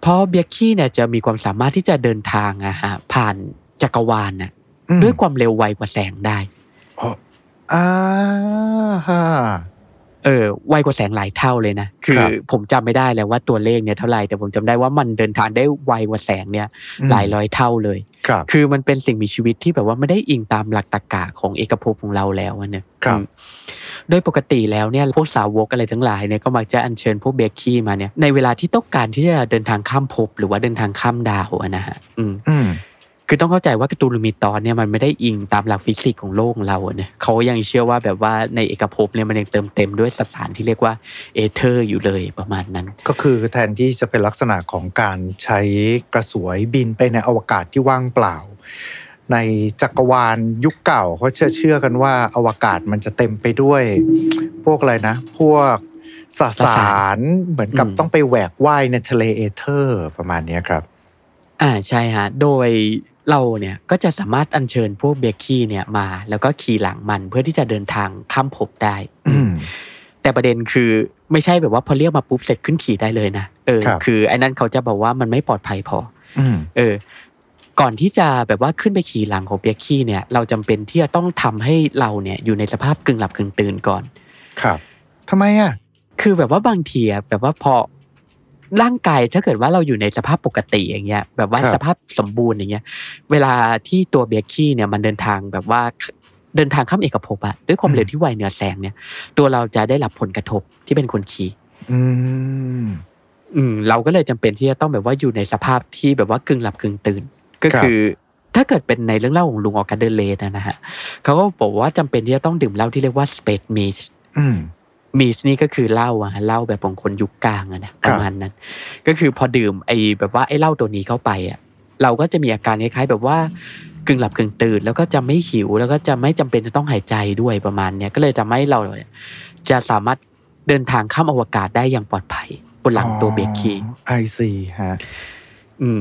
เพราะเบียร์ขี้เนี่ยจะมีความสามารถที่จะเดินทางอะฮะผ่านจักรวาลน่ะอืม ด้วยความเร็วไวกว่าแสงได้อ๋ออ่าฮะเออไวกว่าแสงหลายเท่าเลยนะคือครับผมจำไม่ได้แล้วว่าตัวเลขเนี่ยเท่าไหร่แต่ผมจำได้ว่ามันเดินทางได้ไวกว่าแสงเนี่ยอืมหลายร้อยเท่าเลยครับคือมันเป็นสิ่งมีชีวิตที่แบบว่าไม่ได้อิงตามหลักตรรกะของเอกภพของเราแล้วอะเนี่ยครับอืมโดยปกติแล้วเนี่ยพวกสาวกอะไรทั้งหลายเนี่ยก็มักจะอัญเชิญพวก Byakhee มาเนี่ยในเวลาที่ต้องการที่จะเดินทางข้ามภพหรือว่าเดินทางข้ามดาวอะนะฮะอืมอืม คือต้องเข้าใจว่า Cthulhu Mythos เนี่ยมันไม่ได้อิงตามหลักฟิสิกส์ของโลกของเราอะเนี่ยเขายังเชื่อว่าแบบว่าในเอกภพเนี่ยมันยังเติมเต็มด้วยสสารที่เรียกว่าเอเธอร์อยู่เลยประมาณนั้น ก็คือแทนที่จะเป็นลักษณะของการใช้กระสวยบินไปในอวกาศที่ว่างเปล่า ในจักรวาลยุคเก่าเขาเชื่อเชื่อกันว่าอวกาศมันจะเต็มไปด้วย พวกอะไรนะ พวกสสารเหมือนกับอืมต้องไปแหวกว่ายในทะเลเอเธอร์ประมาณเนี้ยครับ อ่าใช่ฮะโดย เราเนี่ยก็จะสามารถอัญเชิญพวกเบคกี้เนี่ยมา แล้วก็ขี่หลังมันเพื่อที่จะเดินทางข้ามภพได้อืมแต่ประเด็นคือไม่ใช่แบบว่าพอเรียกมาปุ๊บเสร็จขึ้นขี่ได้เลยนะเออครับคือไอ้นั่นเขาจะบอกว่ามันไม่ปลอดภัยพออืมเออ ก่อนที่จะแบบว่าขึ้นไปขี่หลังของเบียกี้เนี่ย เราจำเป็นที่จะต้องทำให้เราเนี่ย อยู่ในสภาพกึ่งหลับกึ่งตื่นก่อน ครับทำไมอะคือแบบว่าบางทีอะแบบว่าพอ ร่างกายถ้าเกิดว่าเราอยู่ในสภาพปกติอย่างเงี้ยแบบว่าครับสภาพสมบูรณ์อย่างเงี้ย เวลาที่ตัวเบียกี้เนี่ยมันเดินทางแบบว่าเดินทางข้ามเอกภพอะด้วยความเร็วที่ไวเหนือแสงเนี่ย ตัวเราจะได้รับผลกระทบที่เป็นคนขี่อืมอืมเราก็เลยจำเป็นที่จะต้องแบบว่าอยู่ในสภาพที่แบบว่ากึ่งหลับกึ่งตื่น ก็ครับคือถ้าเกิดเป็นในเรื่องเล่าของลุงออกาเดเลสนะฮะเขาก็บอกว่าจำเป็นที่จะต้องดื่มเหล้าที่เรียกว่า space meat อืม มีสนี่ก็คือเหล้าอะเหล้าแบบของคนยุคกลางอะนะประมาณนั้น ก็คือพอดื่มไอ้แบบว่าไอ้เหล้าตัวนี้เข้าไปอะเราก็จะมีอาการคล้ายๆแบบว่ากึ่งหลับกึ่งตื่นแล้วก็จะไม่หิวแล้วก็จะไม่จำเป็นจะต้องหายใจด้วยประมาณเนี้ยก็เลยจะไม่เราจะสามารถเดินทางข้ามอวกาศได้อย่างปลอดภัยบนหลังตัวเบคคีไอซีฮะอืม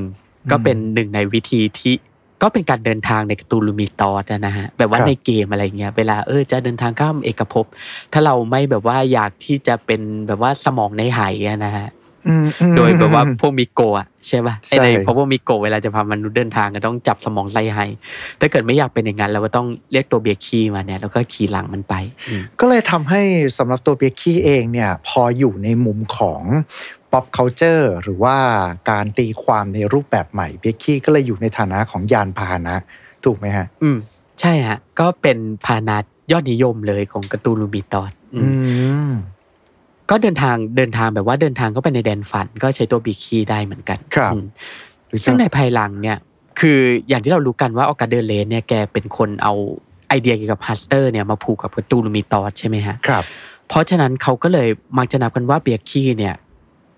ก็เป็นหนึ่งในวิธีที่ ก็เป็นการเดินทางในการ์ตูนลูมิตอสอะนะฮะแบบว่าครับในเกมอะไรเงี้ยเวลาเออจะเดินทางข้ามเอกภพถ้าเราไม่แบบว่าอยากที่จะเป็นแบบว่าสมองในไหอะนะฮะอืมอืมโดยแบบว่าพวกมิโกะอะใช่ป่ะใช่ไอในเพราะพวกมิโกะเวลาจะพามนุษย์เดินทางก็ต้องจับสมองไล่ให้ถ้าเกิดไม่อยากเป็นอย่างนั้นเราก็ต้องเรียกตัวเบียร์คีมาเนี่ยแล้วก็ขี่หลังมันไปอืมก็เลยทำให้สำหรับตัวเบียกี้เองเนี่ย พออยู่ในมุมของ pop culture หรือว่าการตีความในรูปแบบใหม่เบียกี้ก็เลยอยู่ในฐานะของยานพาหนะ ถูกไหมฮะ อืม ใช่ฮะ ก็เป็นพาหนะยอดนิยมเลยของการ์ตูนลูมิตอสอืมอืมก็เดินทางเดินทางแบบว่าเดินทางเข้าไปในแดนฝัน ก็ใช้ตัว Byakhee ได้เหมือนกัน ครับอืมหรือจะซึ่งในภายหลังเนี่ย คืออย่างที่เรารู้กันว่า August Derleth เนี่ยแกเป็นคนเอาไอเดียเกี่ยวกับ Hastur เนี่ยมาผูกกับ Cthulhu Mythos ใช่ไหมฮะครับ เพราะฉะนั้นเขาก็เลยมักจะนับกันว่า Byakhee เนี่ย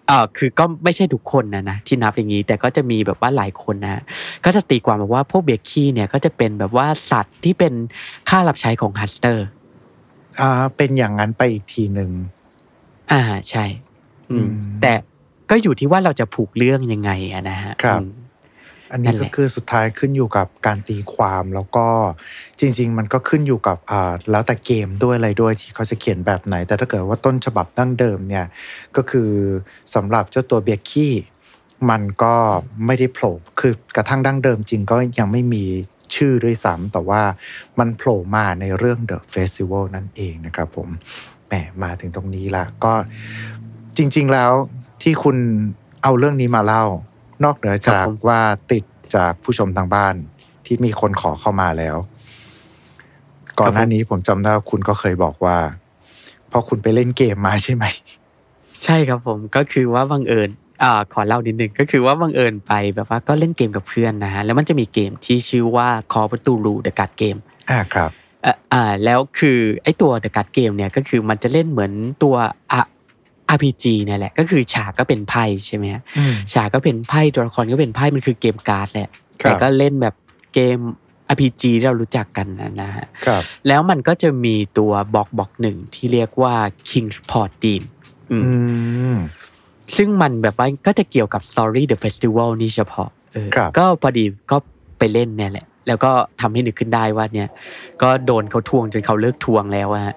เออคือก็ไม่ใช่ทุกคนนะนะที่นับอย่างนี้ แต่ก็จะมีแบบว่าหลายคนนะก็จะตีความแบบว่าพวก Byakhee เนี่ยก็จะเป็นแบบว่าสัตว์ที่เป็นค่ารับใช้ของฮัสเตอร์อ่าเป็นอย่างนั้นไปอีกทีหนึ่งอ่าใช่ อืมอืมแต่ก็อยู่ที่ว่าเราจะผูกเรื่องยังไงอะนะฮะครับ อืมอันนั่นี้นแหก็ละคือสุดท้ายขึ้นอยู่กับการตีความแล้วก็จริง ๆ มันก็ขึ้นอยู่กับอ่าแล้วแต่เกมด้วยอะไรด้วยที่เขาจะเขียนแบบไหน แต่ถ้าเกิดว่าต้นฉบับดั้งเดิมเนี่ยก็คือสำหรับเจ้าตัวเบียกี้มันก็ไม่ได้โผล่คือกระทั่งดั้งเดิมจริงก็ยังไม่มีชื่อด้วยซ้ำแต่ว่ามันโผล่มาในเรื่อง The Festival นั่นเองนะครับผมแหมมาถึงตรงนี้ละก็จริง ๆแล้วที่คุณเอาเรื่องนี้มาเล่า นอกเหนือจากครับผมว่าติดจากผู้ชมทางบ้านที่มีคนขอเข้ามาแล้ว ก่อนหน้านี้ผมจำได้ว่าคุณก็เคยบอกว่าเพราะคุณไปเล่นเกมมาใช่ไหม ใช่ครับผมก็คือว่าบังเอิญอ่าขอเล่านิดนึงก็คือว่าบังเอิญไปแบบว่าก็เล่นเกมกับเพื่อนนะฮะแล้วมันจะมีเกมที่ชื่อว่า Call of Duty The Card Game อ่าครับอ่าอ่าแล้วคือไอ้ตัว The Card Game เนี่ยก็คือมันจะเล่นเหมือนตัว R- RPG เนี่ยแหละ ก็คือฉากก็เป็นไพ่ใช่ไหมฮะอืมฉากก็เป็นไพ่ตัวละครก็เป็นไพ่มันคือเกมการ์ดแหละครับแต่ก็เล่นแบบเกม RPG ที่เรารู้จักกันนะนะฮะครับแล้วมันก็จะมีตัวบล็อกบล็อกหนึ่งที่เรียกว่า Kingsport Dean อืมอืมซึ่งมันแบบว่าก็จะเกี่ยวกับ Story the Festival นี่เฉพาะเออครับก็พอดีก็ไปเล่นเนี่ยแหละ แล้วก็ทำให้นึกขึ้นได้ว่าเนี่ย ก็โดนเขาทวงจนเขาเลิกทวงแล้วอะ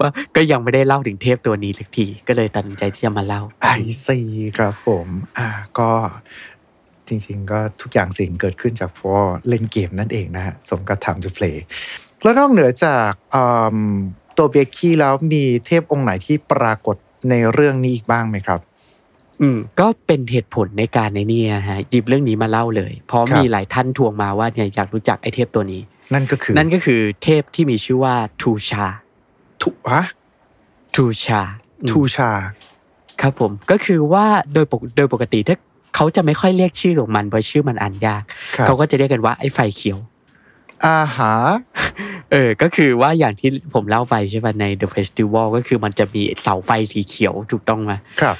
ว่าก็ยังไม่ได้เล่าถึงเทพตัวนี้สักที ก็เลยตัดสินใจที่จะมาเล่าไอซีครับผม อ่าก็จริง ๆ ก็ทุกอย่างสิ่งเกิดขึ้นจากเพราะว่าเล่นเกมนั่นเองนะฮะสมกับ time to play แล้วนอกเหนือจากอืมตัวเบคกี้แล้วมีเทพองค์ไหนที่ปรากฏในเรื่องนี้อีกบ้างไหมครับ อืมก็เป็นเหตุผลในการในนี่นะฮะหยิบเรื่องนี้มาเล่าเลย เพราะครับมีหลายท่านทวงมาว่าเนี่ยอยากรู้จักไอเทพตัวนี้ นั่นก็คือ นั่นก็คือเทพที่มีชื่อว่าทูชาทุฮะทูชาอืมทูชา ครับผมก็คือว่าโดยปกโดยปกติถ้าเขาจะไม่ค่อยเรียกชื่อของมันเพราะชื่อมันอ่านยากครับเขาก็จะเรียกกันว่าไอ้ไฟเขียวอาหาเออ ก็คือว่าอย่างที่ผมเล่าไปใช่ป่ะใน The Festival ก็คือมันจะมีเสาไฟสีเขียวถูกต้องไหมครับ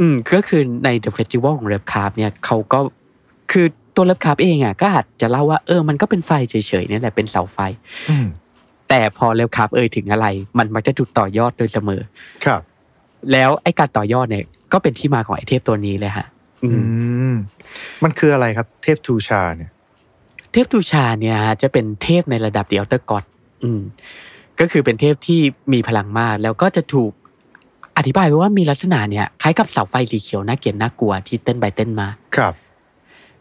อืมก็คือใน The Festival ของ r e p c a r เนี่ยเขาก็คือ ตัว r e p c a r เองอะก็อาจจะเล่าว่าเออมันก็เป็นไฟเฉยๆเนี่ยแหละเป็นเสาไฟอืมแต่พอ r e p c a r เอ่ยถึงอะไร มันมักจะจุดต่อยอดโดยเสมอ ครับ แล้วไอ้การต่อยอดเนี่ย ก็เป็นที่มาของไอ้เทพตัวนี้เลยฮะ อือืมมมันคืออะไรครับ เทพทูชาเนี่ย เทพทูชาเนี่ยฮะจะเป็นเทพในระดับเดียวเตอร์กอดอืม ก็คือเป็นเทพที่มีพลังมาก แล้วก็จะถูกอธิบายไว้ว่ามีลักษณะเนี่ยคล้ายกับเสาไฟสีเขียวน่าเกลียดน่ากลัวที่เต้นไปเต้นมา ครับ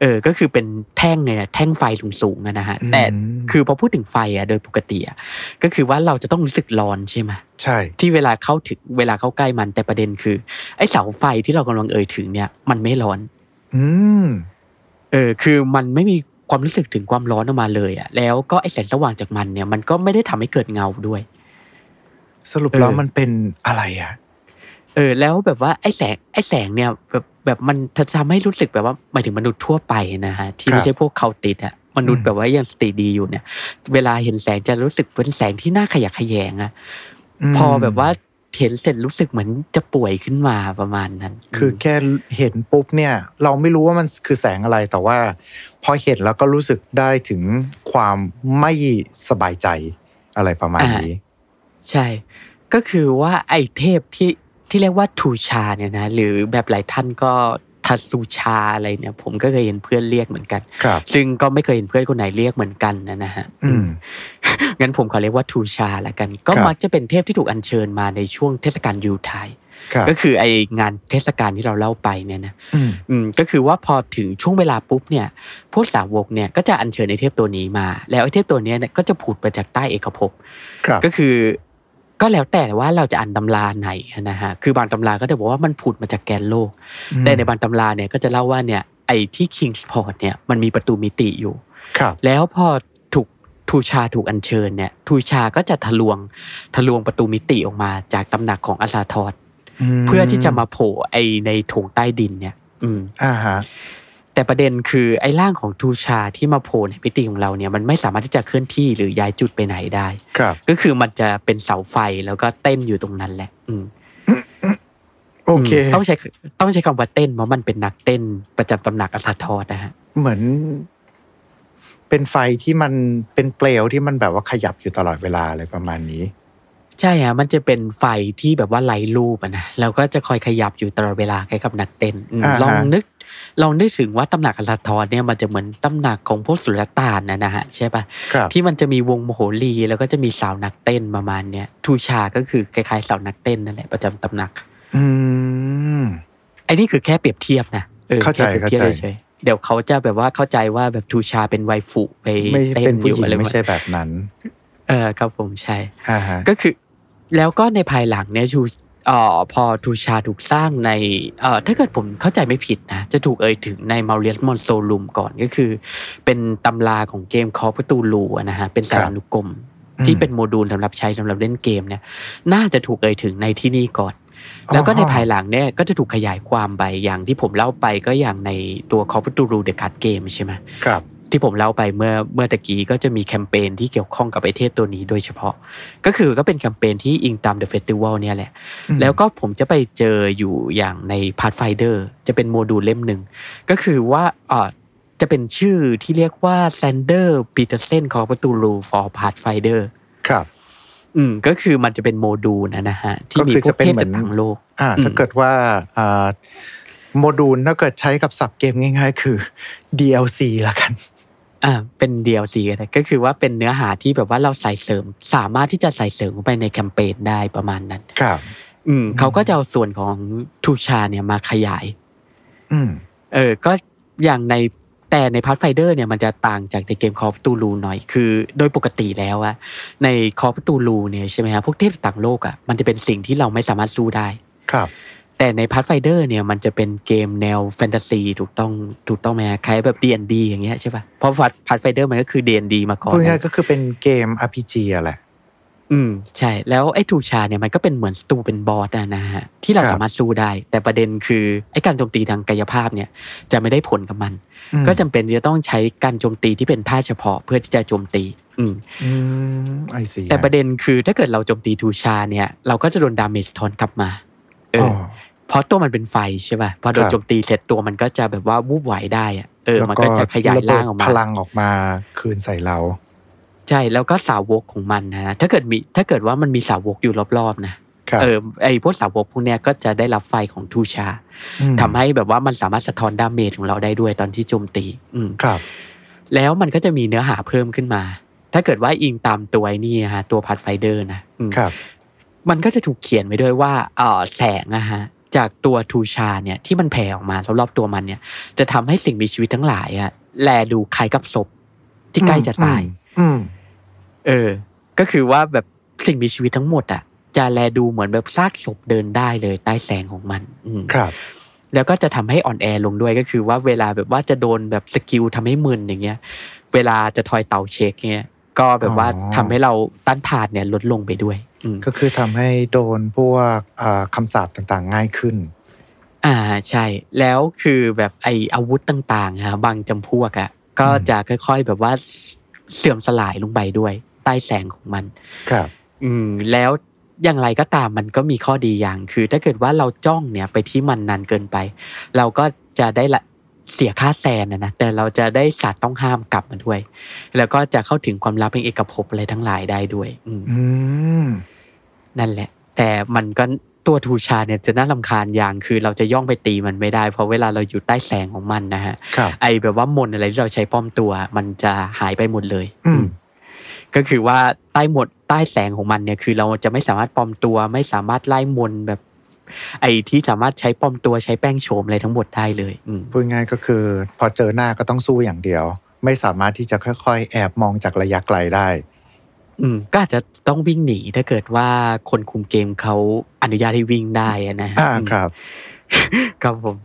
เออก็คือเป็นแท่งไงแท่งไฟสูงๆอะนะฮะแต่อืมคือพอพูดถึงไฟอะโดยปกติอะก็คือว่าเราจะต้องรู้สึกร้อนใช่ไหมใช่ ที่เวลาเข้าถึงเวลาเข้าใกล้มันแต่ประเด็นคือไอ้เสาไฟที่เรากำลังเอ่ยถึงเนี่ย มันไม่ร้อน อืมเออคือมันไม่มีความรู้สึกถึงความร้อนออกมาเลยอะแล้วก็ไอแสงสว่างจากมันเนี่ย มันก็ไม่ได้ทำให้เกิดเงาด้วย สรุปเออแล้วมันเป็นอะไรอะเออแล้วแบบว่าไอแสงไอแสงเนี่ยแบบ แบบมันจะทำให้รู้สึกแบบว่าหมายถึงมนุษย์ทั่วไปนะฮะที่ครับไม่ใช่พวกเขาติดอะมนุษอืย์มแบบว่ายังสติดีอยู่เนี่ย เวลาเห็นแสงจะรู้สึกเป็นแสงที่น่าขยะแขยงอะมพอแบบว่าเห็นเสร็จรู้สึกเหมือนจะป่วยขึ้นมาประมาณนั้น คือแค่เห็นปุ๊บเนี่ย เราไม่รู้ว่ามันคือแสงอะไรแต่ว่า พอเห็นแล้วก็รู้สึกได้ถึงความไม่สบายใจอะไรประมาณนี้ ใช่ ก็คือว่าไอเทพที่ ที่เรียกว่าทูชาเนี่ยนะหรือแบบหลายท่านก็ทัสุชาอะไรเนี่ยผมก็เคยเห็นเพื่อนเรียกเหมือนกันครับซึ่งก็ไม่เคยเห็นเพื่อนคนไหนเรียกเหมือนกันนะนะฮะอืมงั้นผมขอเรียกว่า Tulzscha ละกัน ก็ครับมักจะเป็นเทพที่ถูกอัญเชิญมาในช่วงเทศกาล Yuletide ครับก็คือไองานเทศกาลที่เราเล่าไปเนี่ยนะอืมอืมก็คือว่าพอถึงช่วงเวลาปุ๊บเนี่ยพวกสาวกเนี่ยก็จะอัญเชิญไอเทพตัวนี้มา แล้วไอเทพตัวเนี้ยเนี่ยก็จะผุดมาจากใต้เอกภพครับก็คือ ก็แล้วแต่ว่าเราจะอ่านตำราไหนนะฮะคือบางตำราก็จะบอกว่ามันผุดมาจากแกนโลก แต่ในบางตำราเนี่ยก็จะเล่าว่าเนี่ยไอ้ที่ Kingsport เนี่ยมันมีประตูมิติอยู่ครับแล้วพอถูกทูชาถูกอัญเชิญเนี่ยทูชาก็จะทะลวงทะลวงประตูมิติออกมาจากตำหนักของอาซาทอดมเพื่อที่จะมาโผล่ไอในโถงใต้ดินเนี่ย อืมอ่าฮะ แต่ประเด็นคือไอ้ร่างของทูชาที่มาโผล่ในมิติของเราเนี่ยมันไม่สามารถที่จะเคลื่อนที่หรือย้ายจุดไปไหนได้ครับก็คือมันจะเป็นเสาไฟแล้วก็เต้นอยู่ตรงนั้นแหละ อืมโอเคมต้องใช้ต้องใช้คำว่าเต้นเพราะมันเป็นนักเต้นประจำตำหนักอัลทอดนะฮะ เหมือน เป็นไฟที่มันเป็นเปลวที่มันแบบว่าขยับอยู่ตลอดเวลาอะไรประมาณนี้ใช่ฮะมันจะเป็นไฟที่แบบว่าไล่รูปอะนะแล้วก็จะคอยขยับอยู่ตลอดเวลาคล้ายกับนักเต้นอืมอ่าฮะลองนึก ลองนึกถึงว่าตำหนักอัลทอดเนี่ยมันจะเหมือนตำหนักของพวกสุลต่านนะนะฮะใช่ปะครับที่มันจะมีวงโมโหรีแล้วก็จะมีสาวนักเต้นประมาณเนี้ยทูชาก็คือคล้ายๆสาวนักเต้นนั่นแหละประจำตำหนัก อืมไอ้นี่คือแค่เปรียบเทียบนะออเข้าใจแค่ปรียบทียบเข้าใจฉยๆเดี๋ยวเขาจะแบบว่าเข้าใจว่าแบบทูชาเป็นไวฟุไปไม่เต้เป็นนอผู้หยู่ญิงอะไรไม่ใช่แบบนั้น เออครับผมใช่อ่าฮะก็คือแล้วก็ในภายหลังเนี่ยชูเอ่อพอทูชาถูกสร้างในเอ่อถ้าเกิดผมเข้าใจไม่ผิดนะ จะถูกเอ่ยถึงในมาเรียสมอนโซลูมก่อนก็คือ เป็นตำราของเกมคอประตูลูอะนะฮะเป็นสารานุกรมอืมที่เป็นโมดูลสำหรับใช้สำหรับเล่นเกมเนี่ย น่าจะถูกเอ่ยถึงในที่นี่ก่อนอ๋อแล้วก็ในภายหลังเนี่ยก็จะถูกขยายความไปอย่างที่ผมเล่าไปก็อย่างในตัว Call of Cthulhu The Card Game ใช่ไหมครับ ที่ผมเล่าไปเมื่อเมื่อตะกี้ก็จะมีแคมเปญที่เกี่ยวข้องกับไอเทพตัวนี้โดยเฉพาะ ก็คือก็เป็นแคมเปญที่อิงตาม The Festival เนี่ยแหละอืมแล้วก็ผมจะไปเจออยู่อย่างใน Pathfinder จะเป็นโมดูลเล่มหนึ่ง ก็คือว่าอ่าจะเป็นชื่อที่เรียกว่า Sander Peterson c o r p u t u l u for Pathfinder ครับ อืมก็คือมันจะเป็นโมดูลนะนะฮะ ที่มีก็คือพวจะกเป็นเทพเหมือจานกต่างโลก อ่าอืมถ้าเกิดว่าอ่าโมดูลถ้าเกิดใช้กับสับเกมง่าย ๆ คือ DLC ละกัน อ่าเป็น DLC ก็ได้ก็คือว่าเป็นเนื้อหาที่แบบว่าเราใส่เสริม สามารถที่จะใส่เสริมเข้าไปในแคมเปญได้ประมาณนั้น ครับ อืมเขาก็จะเอาส่วนของTulzscha เนี่ยมาขยาย อืม เออ ก็อย่างในแต่ใน Pathfinder เนี่ยมันจะต่างจากในเกม Call of Cthulhu หน่อยคือ โดยปกติแล้วอะใน Call of Cthulhu เนี่ยใช่ไหมฮะพวกเทพต่างโลกอะมันจะเป็นสิ่งที่เราไม่สามารถสู้ได้ ครับ แต่ใน Pathfinder เนี่ยมันจะเป็นเกมแนวแฟนตาซีถูกต้องถูกต้องไหมฮะคล้ายแบบ D&D อย่างเงี้ยใช่ป่ะเพราะ Path Pathfinder มันก็คือ D&D มาก่อนพูดง่ายๆก็คือเป็นเกม RPG อะแหละอืมใช่ แล้วไอ้ Tulzscha เนี่ยมันก็เป็นเหมือนศัตรูเป็นบอสอะนะฮะที่เราครับสามารถสู้ได้ แต่ประเด็นคือไอ้การโจมตีทางกายภาพเนี่ยจะไม่ได้ผลกับมันอืมก็จำเป็นจะต้องใช้การโจมตีที่เป็นท่าเฉพาะเพื่อที่จะโจมตีอืมอืม I see แต่ประเด็นคือถ้าเกิดเราโจมตี Tulzscha เนี่ย เราก็จะโดน damage สะท้อนกลับมา เอออ เพราะตัวมันเป็นไฟใช่ป่ะพอโดนครับโจมตีเสร็จตัวมันก็จะแบบว่าวูบไหวได้อะเออแล้วมันก็จะขยายร่างออกระเบิดมาพลังออกมาคืนใส่เราใช่แล้วก็สาวกของมันนะถ้าเกิดมีถ้าเกิดว่ามันมีสาวกอยู่รอบๆนะครับเออไอพวกสาวกพวกเนี้ยก็จะได้รับไฟของ Tulzscha ทำให้แบบว่ามันสามารถสะท้อน damage ของเราได้ด้วยตอนที่โจมตี อืมครับ แล้วมันก็จะมีเนื้อหาเพิ่มขึ้นมา ถ้าเกิดว่าอิงตามตัวไอ้นี่ฮะตัว Pathfinder นะอืมครับ มันก็จะถูกเขียนไว้ด้วยว่าเออแสงอะฮะ จากตัว Tulzscha เนี่ยที่มันแผ่ออกมารอบๆตัวมันเนี่ย จะทำให้สิ่งมีชีวิตทั้งหลายอะแลดูคล้ายกับศพที่ใกล้จะตายอืมเออ ก็คือว่าแบบสิ่งมีชีวิตทั้งหมดอะจะแลดูเหมือนแบบซากศพเดินได้เลยใต้แสงของมันอืมครับ แล้วก็จะทำให้อ่อนแอลงด้วยก็คือว่าเวลาแบบว่าจะโดนแบบ skill ทำให้มึนอย่างเงี้ย เวลาจะทอยเต๋าเช็คเงี้ยก็แบบว่าอ๋อทำให้เราต้านทานเนี่ยลดลงไปด้วยอืม ก็คือทำให้โดนพวกอ่าคำสาปต่างๆ ง่ายขึ้น อ่าใช่ แล้วคือแบบไออาวุธต่างๆอะบางจำพวกอะก็อืมจะค่อย ๆ แบบว่าเสื่อมสลายลงไปด้วย ใต้แสงของมัน ครับ อืมแล้วอย่างไรก็ตามมันก็มีข้อดีอย่าง คือ ถ้าเกิดว่าเราจ้องเนี่ยไปที่มันนานเกินไป เราก็จะได้ละเสียค่าแซนนะนะแต่เราจะได้สัตว์ต้องห้ามกลับมาด้วย แล้วก็จะเข้าถึงความลับเป็นเอกภพอะไรทั้งหลายได้ด้วย อืมอืม นั่นแหละ แต่มันก็ตัวทูชาเนี่ยจะน่าลำคาญอย่างคือเราจะย่องไปตีมันไม่ได้ เพราะเวลาเราอยู่ใต้แสงของมันนะฮะครับไอแบบว่ามนต์อะไรที่เราใช้ป้อมตัว มันจะหายไปหมดเลยอืมก็คือว่าใต้หมดใต้แสงของมันเนี่ยคือ เราจะไม่สามารถปลอมตัว ไม่สามารถไล่มนต์แบบ ไอ้ที่สามารถใช้ปลอมตัวใช้แป้งโฉมอะไรทั้งหมดได้เลยอืมพูดง่ายก็คือ พอเจอหน้าก็ต้องสู้อย่างเดียว ไม่สามารถที่จะค่อย ๆ แอบมองจากระยะไกลได้ อืมก็อาจจะต้องวิ่งหนีถ้าเกิดว่าคนคุมเกมเขาอนุญาตให้วิ่งได้อะนะอ่าอืมครับ ครับผม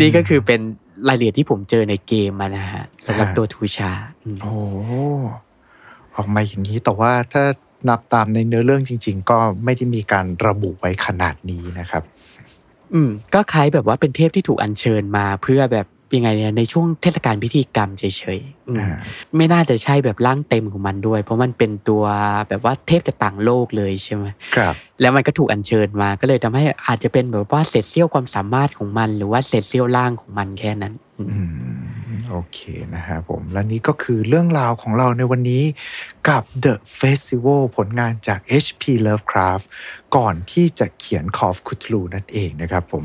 นี่ก็คือเป็นรายละเอียดที่ผมเจอในเกมมานะฮะสำหรับอ่าตัวทูชาอืมโอ้ออกมาอย่างนี้แต่ว่าถ้านับตามในเนื้อเรื่องจริง ๆ ก็ไม่ได้มีการระบุไว้ขนาดนี้นะครับ อืม ก็คล้ายแบบว่าเป็นเทพที่ถูกอัญเชิญมาเพื่อแบบ ยังไงเนี่ยในช่วงเทศกาลพิธีกรรมเฉยๆอืมอ่าไม่น่าจะใช่แบบร่างเต็มของมันด้วย เพราะมันเป็นตัวแบบว่าเทพจากต่างโลกเลยใช่ไหมครับ แล้วมันก็ถูกอัญเชิญมา ก็เลยทำให้อาจจะเป็นแบบว่าเศษเสี้ยวความสามารถของมัน หรือว่าเศษเสี้ยวร่างของมันแค่นั้นอืมอืม โอเคนะฮะผม และนี่ก็คือเรื่องราวของเราในวันนี้กับ The Festival ผลงานจาก HP Lovecraft ก่อนที่จะเขียน Call of Cthulhu นั่นเองนะครับผม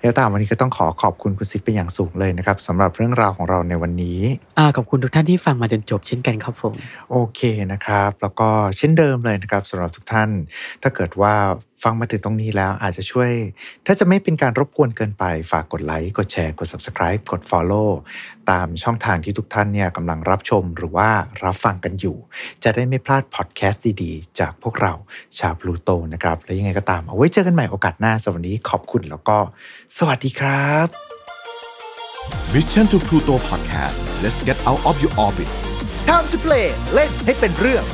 ยังไงก็ตามวันนี้ก็ต้องขอขอบคุณคุณซิดเป็นอย่างสูงเลยนะครับสำหรับเรื่องราวของเราในวันนี้อ่าขอบคุณทุกท่านที่ฟังมาจนจบเช่นกันครับผม โอเคนะครับ แล้วก็เช่นเดิมเลยนะครับสำหรับทุกท่าน ถ้าเกิดว่า ฟังมาถึงตรงนี้แล้วอาจจะช่วย ถ้าจะไม่เป็นการรบกวนเกินไป ฝากกดไลค์ กดแชร์ กด Subscribe กด Follow ตามช่องทางที่ทุกท่านเนี่ยกำลังรับชมหรือว่ารับฟังกันอยู่ จะได้ไม่พลาดพอดแคสต์ดีๆ จากพวกเราชาวพลูโตนะครับ และยังไงก็ตาม เอาไว้เจอกันใหม่โอกาสหน้าสำหรับวันนี้ขอบคุณแล้วก็ สวัสดีครับ Mission to Pluto Podcast let's get out of your orbit Time to play เล่นให้เป็นเรื่อง